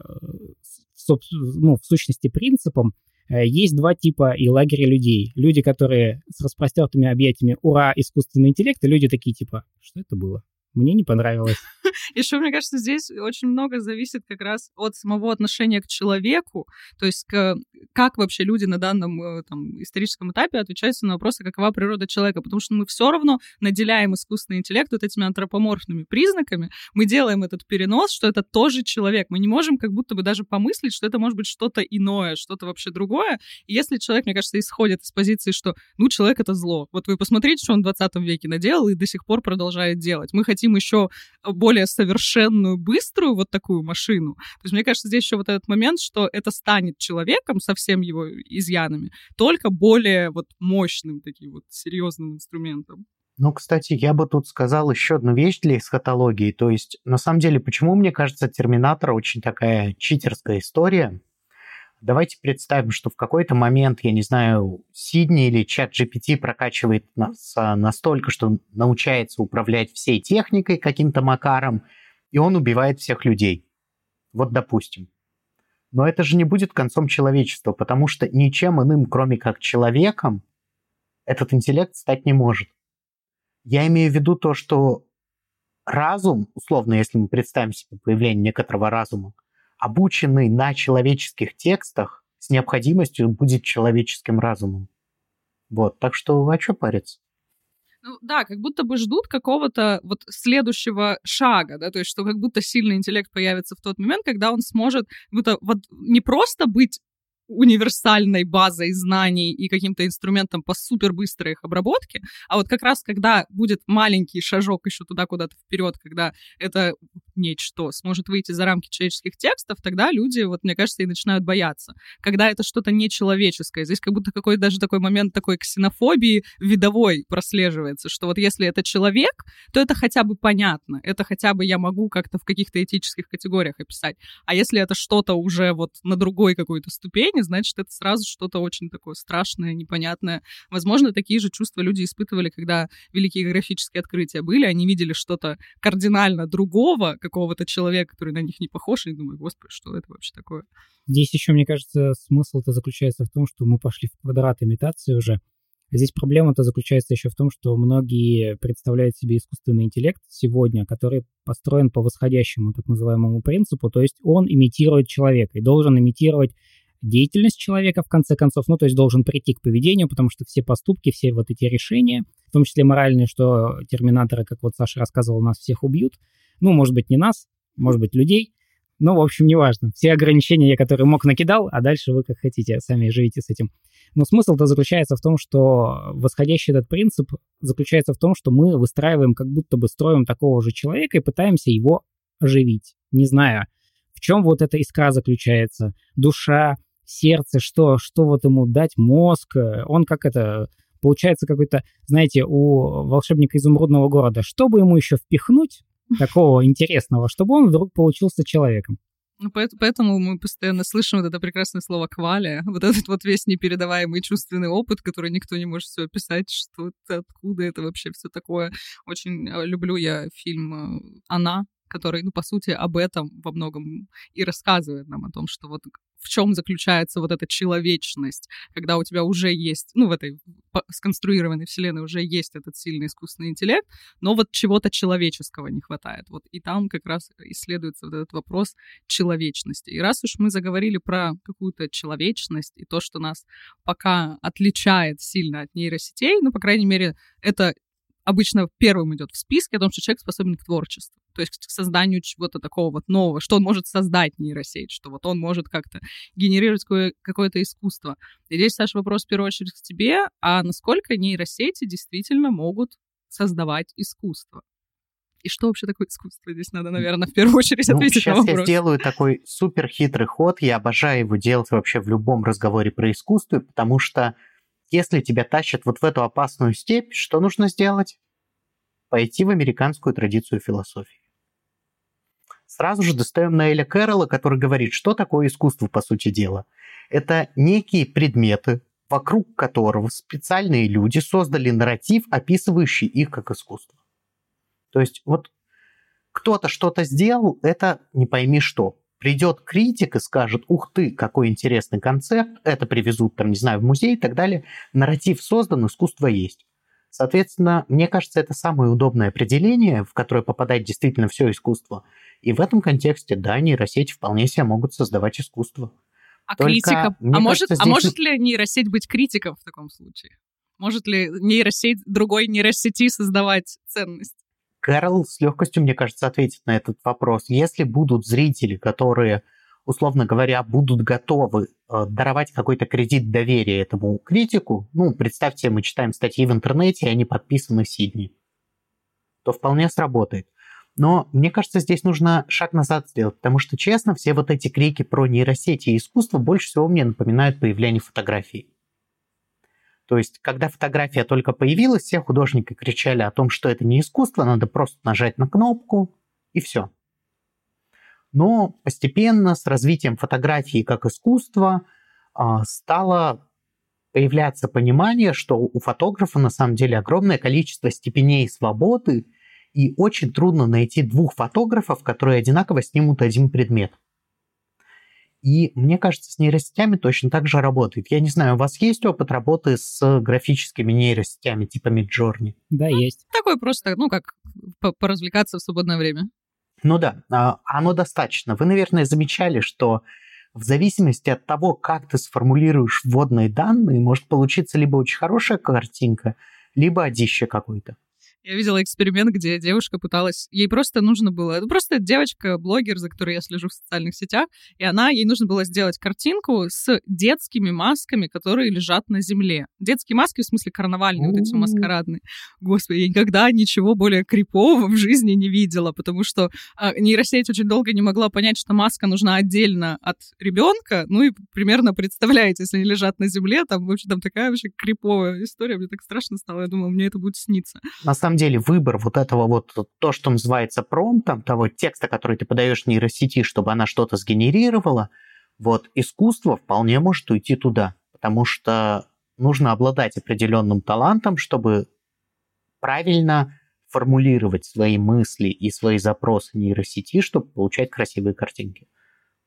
ну, в сущности, принципам, э, есть два типа и лагеря людей. Люди, которые с распростертыми объятиями «Ура! Искусственный интеллект!» и люди такие типа «Что это было?» Мне не понравилось. Еще, мне кажется, здесь очень много зависит как раз от самого отношения к человеку, то есть к, как вообще люди на данном э, там, историческом этапе отвечают на вопросы, какова природа человека, потому что мы все равно наделяем искусственный интеллект вот этими антропоморфными признаками, мы делаем этот перенос, что это тоже человек, мы не можем как будто бы даже помыслить, что это может быть что-то иное, что-то вообще другое, и если человек, мне кажется, исходит из позиции, что, ну, человек — это зло, вот вы посмотрите, что он в 20 веке наделал и до сих пор продолжает делать, мы хотим еще более совершенную, быструю вот такую машину. То есть мне кажется, здесь еще вот этот момент, что это станет человеком со всеми его изъянами, только более вот мощным таким вот серьезным инструментом. Ну, кстати, я бы тут сказал еще одну вещь для эсхатологии. То есть, на самом деле, почему, мне кажется, Терминатор очень такая читерская история? Давайте представим, что в какой-то момент, я не знаю, Сидни или чат GPT прокачивает нас а, настолько, что научается управлять всей техникой каким-то макаром, и он убивает всех людей. Вот допустим. Но это же не будет концом человечества, потому что ничем иным, кроме как человеком, этот интеллект стать не может. Я имею в виду то, что разум, условно, если мы представим себе появление некоторого разума, обученный на человеческих текстах, с необходимостью будет человеческим разумом. Вот, так что а что париться? Ну да, как будто бы ждут какого-то вот следующего шага, да, то есть что как будто сильный интеллект появится в тот момент, когда он сможет будто вот не просто быть универсальной базой знаний и каким-то инструментом по супер быстрой их обработке, а вот как раз когда будет маленький шажок еще туда куда-то вперед, когда это нечто сможет выйти за рамки человеческих текстов, тогда люди, вот мне кажется, и начинают бояться. Когда это что-то нечеловеческое, здесь как будто какой-то даже такой момент такой ксенофобии видовой прослеживается, что вот если это человек, то это хотя бы понятно, это хотя бы я могу как-то в каких-то этических категориях описать. А если это что-то уже вот на другой какой-то ступени, значит, это сразу что-то очень такое страшное, непонятное. Возможно, такие же чувства люди испытывали, когда великие географические открытия были, они видели что-то кардинально другого, какого-то человека, который на них не похож, и думаю, господи, что это вообще такое? Здесь еще, мне кажется, смысл-то заключается в том, что мы пошли в квадрат имитации уже. Здесь проблема-то заключается еще в том, что многие представляют себе искусственный интеллект сегодня, который построен по восходящему так называемому принципу, то есть он имитирует человека и должен имитировать деятельность человека, в конце концов, ну, то есть должен прийти к поведению, потому что все поступки, все вот эти решения, в том числе моральные, что терминаторы, как вот Саша рассказывал, нас всех убьют, ну, может быть, не нас, может быть, людей, ну, в общем, неважно. Все ограничения, которые мог, накидал, а дальше вы как хотите, сами живите с этим. Но смысл-то заключается в том, что восходящий этот принцип заключается в том, что мы выстраиваем, как будто бы строим такого же человека и пытаемся его оживить, не зная, в чем вот эта искра заключается, душа, сердце, что, что вот ему дать, мозг, он как это, получается какой-то, знаете, у волшебника изумрудного города, чтобы ему еще впихнуть, такого интересного, чтобы он вдруг получился человеком. Ну, поэтому мы постоянно слышим вот это прекрасное слово «квалия», вот этот вот весь непередаваемый чувственный опыт, который никто не может все описать, что это, откуда это вообще все такое. Очень э, люблю я фильм э, «Она», который, ну, по сути, об этом во многом и рассказывает нам, о том, что вот в чем заключается вот эта человечность, когда у тебя уже есть, ну, в этой сконструированной вселенной уже есть этот сильный искусственный интеллект, но вот чего-то человеческого не хватает. Вот и там как раз исследуется вот этот вопрос человечности. И раз уж мы заговорили про какую-то человечность и то, что нас пока отличает сильно от нейросетей, ну, по крайней мере, это обычно первым идет в списке о том, что человек способен к творчеству, то есть к созданию чего-то такого вот нового, что он может создать нейросеть, что вот он может как-то генерировать какое-то искусство. И здесь, Саша, вопрос в первую очередь к тебе, а насколько нейросети действительно могут создавать искусство? И что вообще такое искусство? Здесь надо, наверное, в первую очередь ну, ответить сейчас на вопрос. я сделаю такой супер хитрый ход. Я обожаю его делать вообще в любом разговоре про искусство, потому что если тебя тащат вот в эту опасную степь, что нужно сделать? Пойти в американскую традицию философии. Сразу же достаем Наэля Кэрролла, который говорит, что такое искусство, по сути дела. Это некие предметы, вокруг которого специальные люди создали нарратив, описывающий их как искусство. То есть вот кто-то что-то сделал, это не пойми что придет критик и скажет, ух ты, какой интересный концепт, это привезут, там, не знаю, в музей и так далее. Нарратив создан, искусство есть. Соответственно, мне кажется, это самое удобное определение, в которое попадает действительно все искусство. И в этом контексте, да, нейросети вполне себе могут создавать искусство. А Только, критика? А, может, кажется, здесь... а может ли нейросеть быть критиком в таком случае? Может ли нейросеть другой нейросети создавать ценность? Кэрол с легкостью, мне кажется, ответит на этот вопрос. Если будут зрители, которые, условно говоря, будут готовы э, даровать какой-то кредит доверия этому критику, ну, представьте, мы читаем статьи в интернете, и они подписаны Сидни, то вполне сработает. Но мне кажется, здесь нужно шаг назад сделать, потому что, честно, все вот эти крики про нейросети и искусство больше всего мне напоминают появление фотографий. То есть, когда фотография только появилась, все художники кричали о том, что это не искусство, надо просто нажать на кнопку и все. Но постепенно с развитием фотографии как искусства а, стало появляться понимание, что у фотографа на самом деле огромное количество степеней свободы, и очень трудно найти двух фотографов, которые одинаково снимут один предмет. И мне кажется, с нейросетями точно так же работает. Я не знаю, у вас есть опыт работы с графическими нейросетями типа Midjourney? Да, есть. Такой просто, ну, как поразвлекаться в свободное время. Ну да, а, оно достаточно. Вы, наверное, замечали, что в зависимости от того, как ты сформулируешь вводные данные, может получиться либо очень хорошая картинка, либо одище какой-то. Я видела эксперимент, где девушка пыталась... Ей просто нужно было... Ну, просто девочка-блогер, за которой я слежу в социальных сетях, и она... Ей нужно было сделать картинку с детскими масками, которые лежат на земле. Детские маски, в смысле карнавальные, вот эти маскарадные. Господи, я никогда ничего более крипового в жизни не видела, потому что а, нейросеть очень долго не могла понять, что маска нужна отдельно от ребенка. Ну и примерно представляете, если они лежат на земле, там, в общем, там такая вообще криповая история. Мне так страшно стало. Я думала, мне это будет сниться. На самом деле выбор вот этого вот, то, что называется промптом, того текста, который ты подаешь нейросети, чтобы она что-то сгенерировала, вот искусство вполне может уйти туда, потому что нужно обладать определенным талантом, чтобы правильно формулировать свои мысли и свои запросы нейросети, чтобы получать красивые картинки.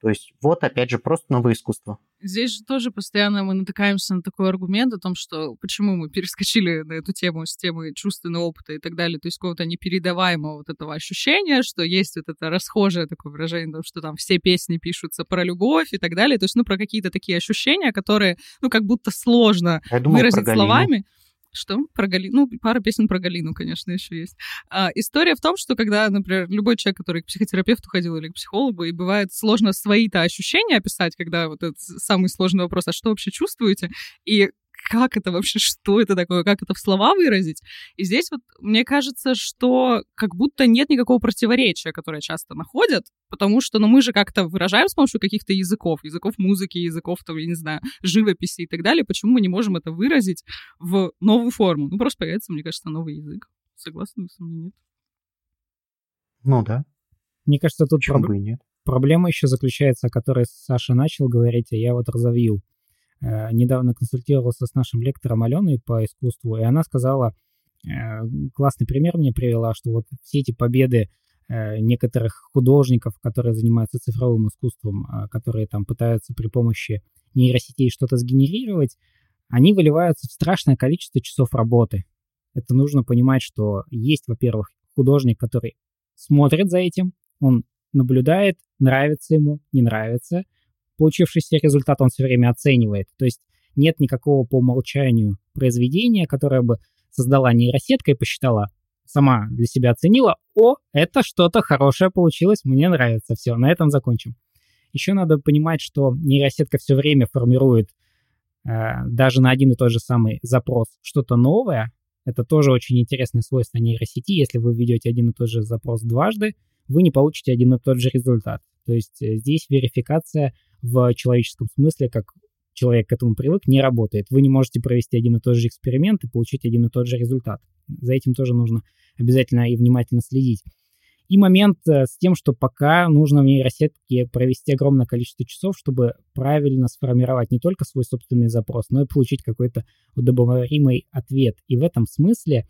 То есть вот, опять же, просто новое искусство. Здесь же тоже постоянно мы натыкаемся на такой аргумент о том, что почему мы перескочили на эту тему с темы чувственного опыта и так далее, то есть какого-то непередаваемого вот этого ощущения, что есть вот это расхожее такое выражение, что там все песни пишутся про любовь и так далее, то есть, ну, про какие-то такие ощущения, которые, ну, как будто сложно думал, выразить словами. Что? Про Галину? Ну, пара песен про Галину, конечно, еще есть. А, история в том, что когда, например, любой человек, который к психотерапевту ходил или к психологу, и бывает сложно свои-то ощущения описать, когда вот этот самый сложный вопрос, а что вообще чувствуете? И как это вообще, что это такое, как это в слова выразить. И здесь вот мне кажется, что как будто нет никакого противоречия, которое часто находят, потому что, ну, мы же как-то выражаем с помощью каких-то языков, языков музыки, языков, там, я не знаю, живописи и так далее, почему мы не можем это выразить в новую форму? Ну, просто появится, мне кажется, новый язык. Согласны вы со мной, нет? Ну, да. Мне кажется, тут проб... нет? проблема еще заключается, о которой Саша начал говорить, а я вот разовью. Э, недавно консультировался с нашим лектором Аленой по искусству, и она сказала, э, классный пример мне привела, что вот все эти победы э, некоторых художников, которые занимаются цифровым искусством, которые там пытаются при помощи нейросетей что-то сгенерировать, они выливаются в страшное количество часов работы. Это нужно понимать, что есть, во-первых, художник, который смотрит за этим, он наблюдает, нравится ему, не нравится. Получившийся результат он все время оценивает. То есть нет никакого по умолчанию произведения, которое бы создала нейросетка и посчитала, сама для себя оценила, о, это что-то хорошее получилось, мне нравится, все, на этом закончим. Еще надо понимать, что нейросетка все время формирует э, даже на один и тот же самый запрос что-то новое. Это тоже очень интересное свойство нейросети. Если вы введете один и тот же запрос дважды, вы не получите один и тот же результат. То есть э, здесь верификация в человеческом смысле, как человек к этому привык, не работает. Вы не можете провести один и тот же эксперимент и получить один и тот же результат. За этим тоже нужно обязательно и внимательно следить. И момент э, с тем, что пока нужно в нейросетке провести огромное количество часов, чтобы правильно сформировать не только свой собственный запрос, но и получить какой-то удобоваримый ответ. И в этом смысле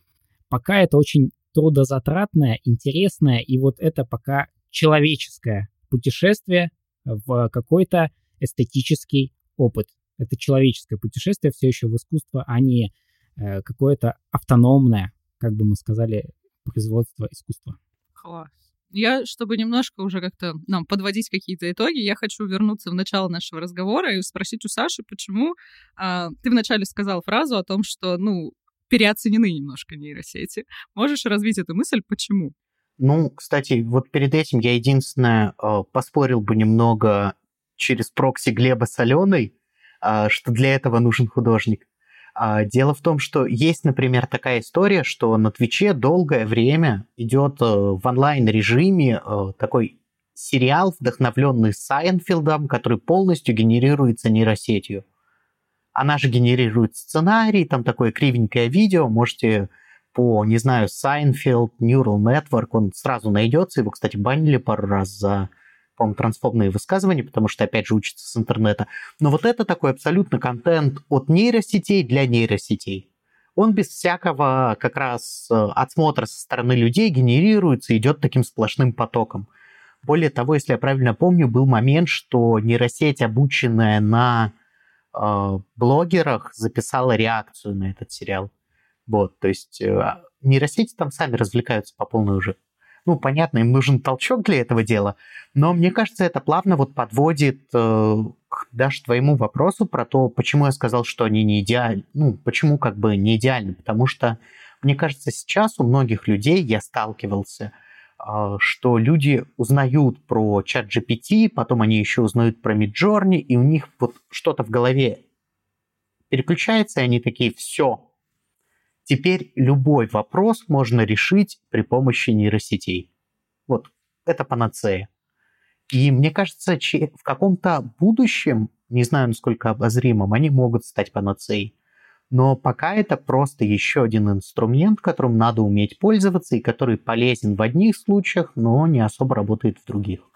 пока это очень трудозатратное, интересное, и вот это пока человеческое путешествие в какой-то эстетический опыт. Это человеческое путешествие все еще в искусство, а не э, какое-то автономное, как бы мы сказали, производство искусства. Класс. Я, чтобы немножко уже как-то нам подводить какие-то итоги, я хочу вернуться в начало нашего разговора и спросить у Саши, почему а, ты вначале сказал фразу о том, что, ну, переоценены немножко нейросети. Можешь развить эту мысль, почему? Ну, кстати, вот перед этим я единственное э, поспорил бы немного через прокси Глеба с Аленой, э, что для этого нужен художник. А, дело в том, что есть, например, такая история, что на Твиче долгое время идет э, в онлайн-режиме такой сериал, вдохновленный Сайенфилдом, который полностью генерируется нейросетью. Она же генерирует сценарий, там такое кривенькое видео, можете по, не знаю, Seinfeld, Neural Network, он сразу найдется. Его, кстати, банили пару раз за, по-моему, трансфобные высказывания, потому что, опять же, учится с интернета. Но вот это такой абсолютно контент от нейросетей для нейросетей. Он без всякого как раз э, отсмотра со стороны людей генерируется, идет таким сплошным потоком. Более того, если я правильно помню, был момент, что нейросеть, обученная на э, блогерах записала реакцию на этот сериал. Вот, то есть э, нейросети там сами развлекаются по полной уже. Ну, понятно, им нужен толчок для этого дела, но мне кажется, это плавно вот подводит э, к даже твоему вопросу про то, почему я сказал, что они не идеальны. Ну, почему как бы не идеальны, потому что мне кажется, сейчас у многих людей я сталкивался, э, что люди узнают про чат GPT, потом они еще узнают про Midjourney, и у них вот что-то в голове переключается, и они такие, все, теперь любой вопрос можно решить при помощи нейросетей. Вот, это панацея. И мне кажется, в каком-то будущем, не знаю, насколько обозримом, они могут стать панацеей. Но пока это просто еще один инструмент, которым надо уметь пользоваться и который полезен в одних случаях, но не особо работает в других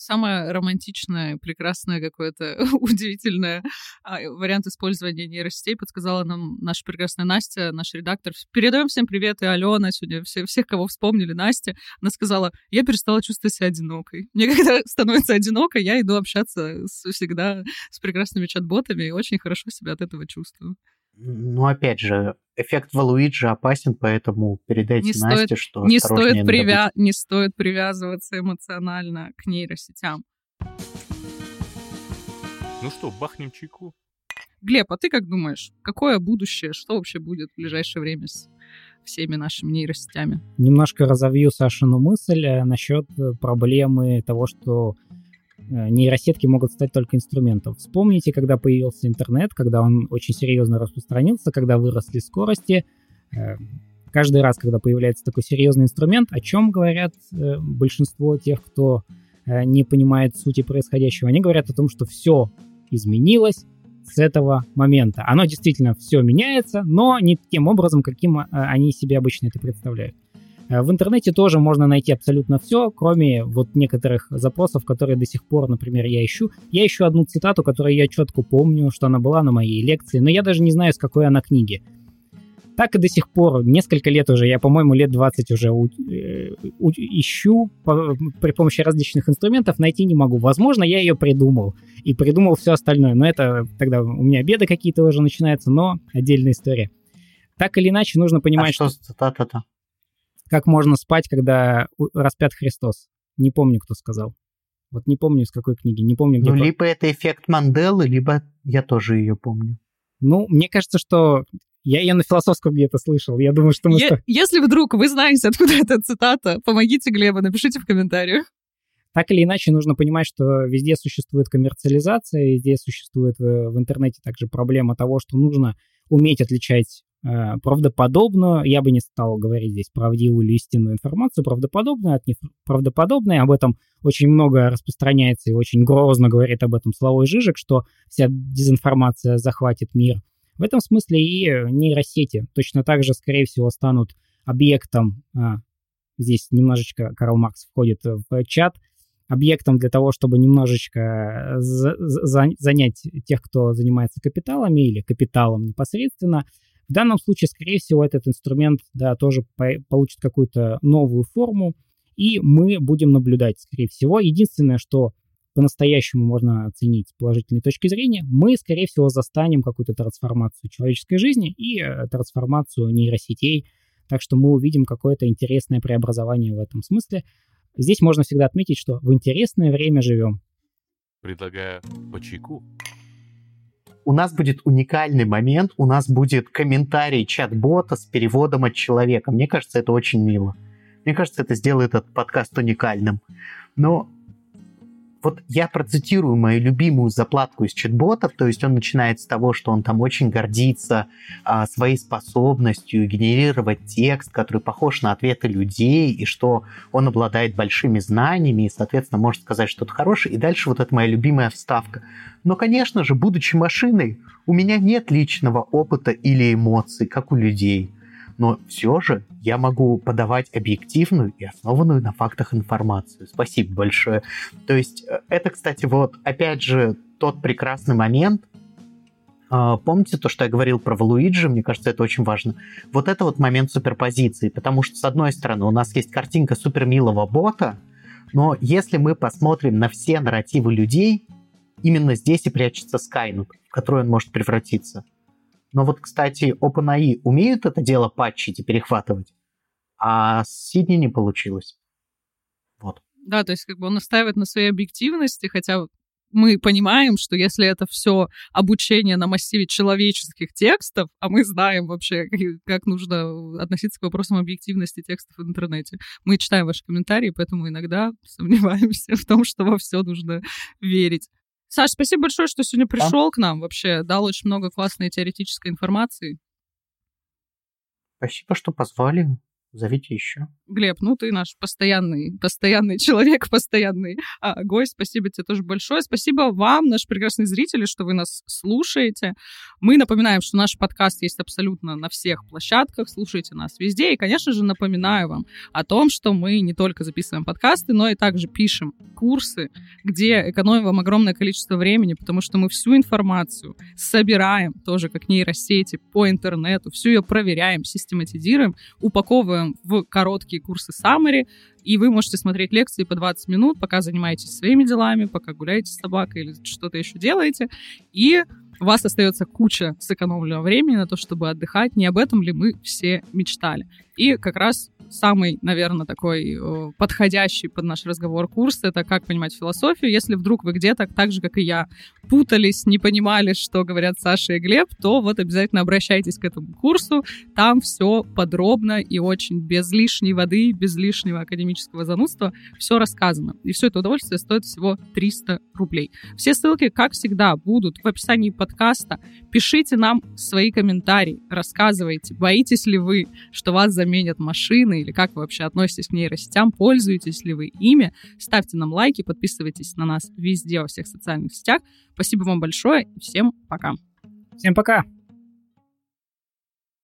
самое романтичное, прекрасное какое-то удивительное а, вариант использования нейросетей подсказала нам наша прекрасная Настя, наш редактор. Передаем всем привет, и Алена сегодня, все, всех, кого вспомнили, Настя. Она сказала, я перестала чувствовать себя одинокой. Мне когда становится одиноко, я иду общаться с, всегда с прекрасными чат-ботами и очень хорошо себя от этого чувствую. Ну, опять же, эффект Валуиджи опасен, поэтому передайте не Насте, стоит, что не стоит, привя... не стоит привязываться эмоционально к нейросетям. Ну что, бахнем чайку? Глеб, а ты как думаешь, какое будущее, что вообще будет в ближайшее время с всеми нашими нейросетями? Немножко разовью Сашину мысль э, насчет э, проблемы того, что нейросетки могут стать только инструментом. Вспомните, когда появился интернет, когда он очень серьезно распространился, когда выросли скорости. Э, каждый раз, когда появляется такой серьезный инструмент, о чем говорят э, большинство тех, кто не понимает сути происходящего, они говорят о том, что все изменилось с этого момента. Оно действительно все меняется, но не тем образом, каким они себе обычно это представляют. Э, в интернете тоже можно найти абсолютно все, кроме вот некоторых запросов, которые до сих пор, например, я ищу. Я ищу одну цитату, которую я четко помню, что она была на моей лекции, но я даже не знаю, с какой она книги. Так и до сих пор, несколько лет уже, я, по-моему, лет 20 уже у, э, у, ищу по, при помощи различных инструментов, найти не могу. Возможно, я ее придумал и придумал все остальное, но это тогда у меня беды какие-то уже начинаются, но отдельная история. Так или иначе, нужно понимать, а что... что цитата-то? Как можно спать, когда распят Христос? Не помню, кто сказал. Вот не помню, из какой книги, не помню, где... Ну, либо это эффект Манделы, либо я тоже ее помню. Ну, мне кажется, что я ее на философском где-то слышал. Я думаю, что мы... Е- если вдруг вы знаете, откуда эта цитата, помогите Глебу, напишите в комментариях. Так или иначе, нужно понимать, что везде существует коммерциализация, везде существует в, в интернете также проблема того, что нужно уметь отличать Э, правдоподобную, я бы не стал говорить здесь правдивую или истинную информацию, правдоподобную от неправдоподобной, об этом очень много распространяется и очень грозно говорит об этом Славой Жижик, что вся дезинформация захватит мир. В этом смысле и нейросети точно так же, скорее всего, станут объектом, а, здесь немножечко Карл Маркс входит в чат, объектом для того, чтобы немножечко за, за, занять тех, кто занимается капиталами или капиталом непосредственно, в данном случае, скорее всего, этот инструмент да, тоже по- получит какую-то новую форму, и мы будем наблюдать, скорее всего. Единственное, что по-настоящему можно оценить с положительной точки зрения, мы, скорее всего, застанем какую-то трансформацию человеческой жизни и э, трансформацию нейросетей, так что мы увидим какое-то интересное преобразование в этом смысле. Здесь можно всегда отметить, что в интересное время живем. Предлагаю по чайку у нас будет уникальный момент, у нас будет комментарий чат-бота с переводом от человека. Мне кажется, это очень мило. Мне кажется, это сделает этот подкаст уникальным. Но вот я процитирую мою любимую заплатку из чат-ботов, то есть он начинает с того, что он там очень гордится а, своей способностью генерировать текст, который похож на ответы людей, и что он обладает большими знаниями, и, соответственно, может сказать что-то хорошее. И дальше вот это моя любимая вставка. Но, конечно же, будучи машиной, у меня нет личного опыта или эмоций, как у людей – но все же я могу подавать объективную и основанную на фактах информацию. Спасибо большое. То есть э, это, кстати, вот опять же тот прекрасный момент, а, Помните то, что я говорил про Валуиджи? Мне кажется, это очень важно. Вот это вот момент суперпозиции, потому что, с одной стороны, у нас есть картинка супермилого бота, но если мы посмотрим на все нарративы людей, именно здесь и прячется Скайнут, в который он может превратиться. Но вот, кстати, OpenAI умеют это дело патчить и перехватывать, а с Сидни не получилось. Вот. Да, то есть как бы он настаивает на своей объективности, хотя мы понимаем, что если это все обучение на массиве человеческих текстов, а мы знаем вообще, как нужно относиться к вопросам объективности текстов в интернете, мы читаем ваши комментарии, поэтому иногда сомневаемся в том, что во все нужно верить. Саш, спасибо большое, что сегодня пришел а? к нам. Вообще дал очень много классной теоретической информации. Спасибо, что позвали. Зовите еще. Глеб, ну ты наш постоянный, постоянный человек, постоянный а, гость. Спасибо тебе тоже большое. Спасибо вам, наши прекрасные зрители, что вы нас слушаете. Мы напоминаем, что наш подкаст есть абсолютно на всех площадках. Слушайте нас везде. И, конечно же, напоминаю вам о том, что мы не только записываем подкасты, но и также пишем курсы, где экономим вам огромное количество времени, потому что мы всю информацию собираем, тоже как нейросети, по интернету, всю ее проверяем, систематизируем, упаковываем записываем в короткие курсы Summary, и вы можете смотреть лекции по 20 минут, пока занимаетесь своими делами, пока гуляете с собакой или что-то еще делаете, и у вас остается куча сэкономленного времени на то, чтобы отдыхать. Не об этом ли мы все мечтали? И как раз самый, наверное, такой э, подходящий под наш разговор курс — это «Как понимать философию». Если вдруг вы где-то, так же, как и я, путались, не понимали, что говорят Саша и Глеб, то вот обязательно обращайтесь к этому курсу. Там все подробно и очень без лишней воды, без лишнего академического занудства все рассказано. И все это удовольствие стоит всего 300 рублей. Все ссылки, как всегда, будут в описании подкаста. Пишите нам свои комментарии, рассказывайте, боитесь ли вы, что вас заменят машины, или как вы вообще относитесь к нейросетям, пользуетесь ли вы ими. Ставьте нам лайки, подписывайтесь на нас везде, во всех социальных сетях. Спасибо вам большое всем пока. Всем пока.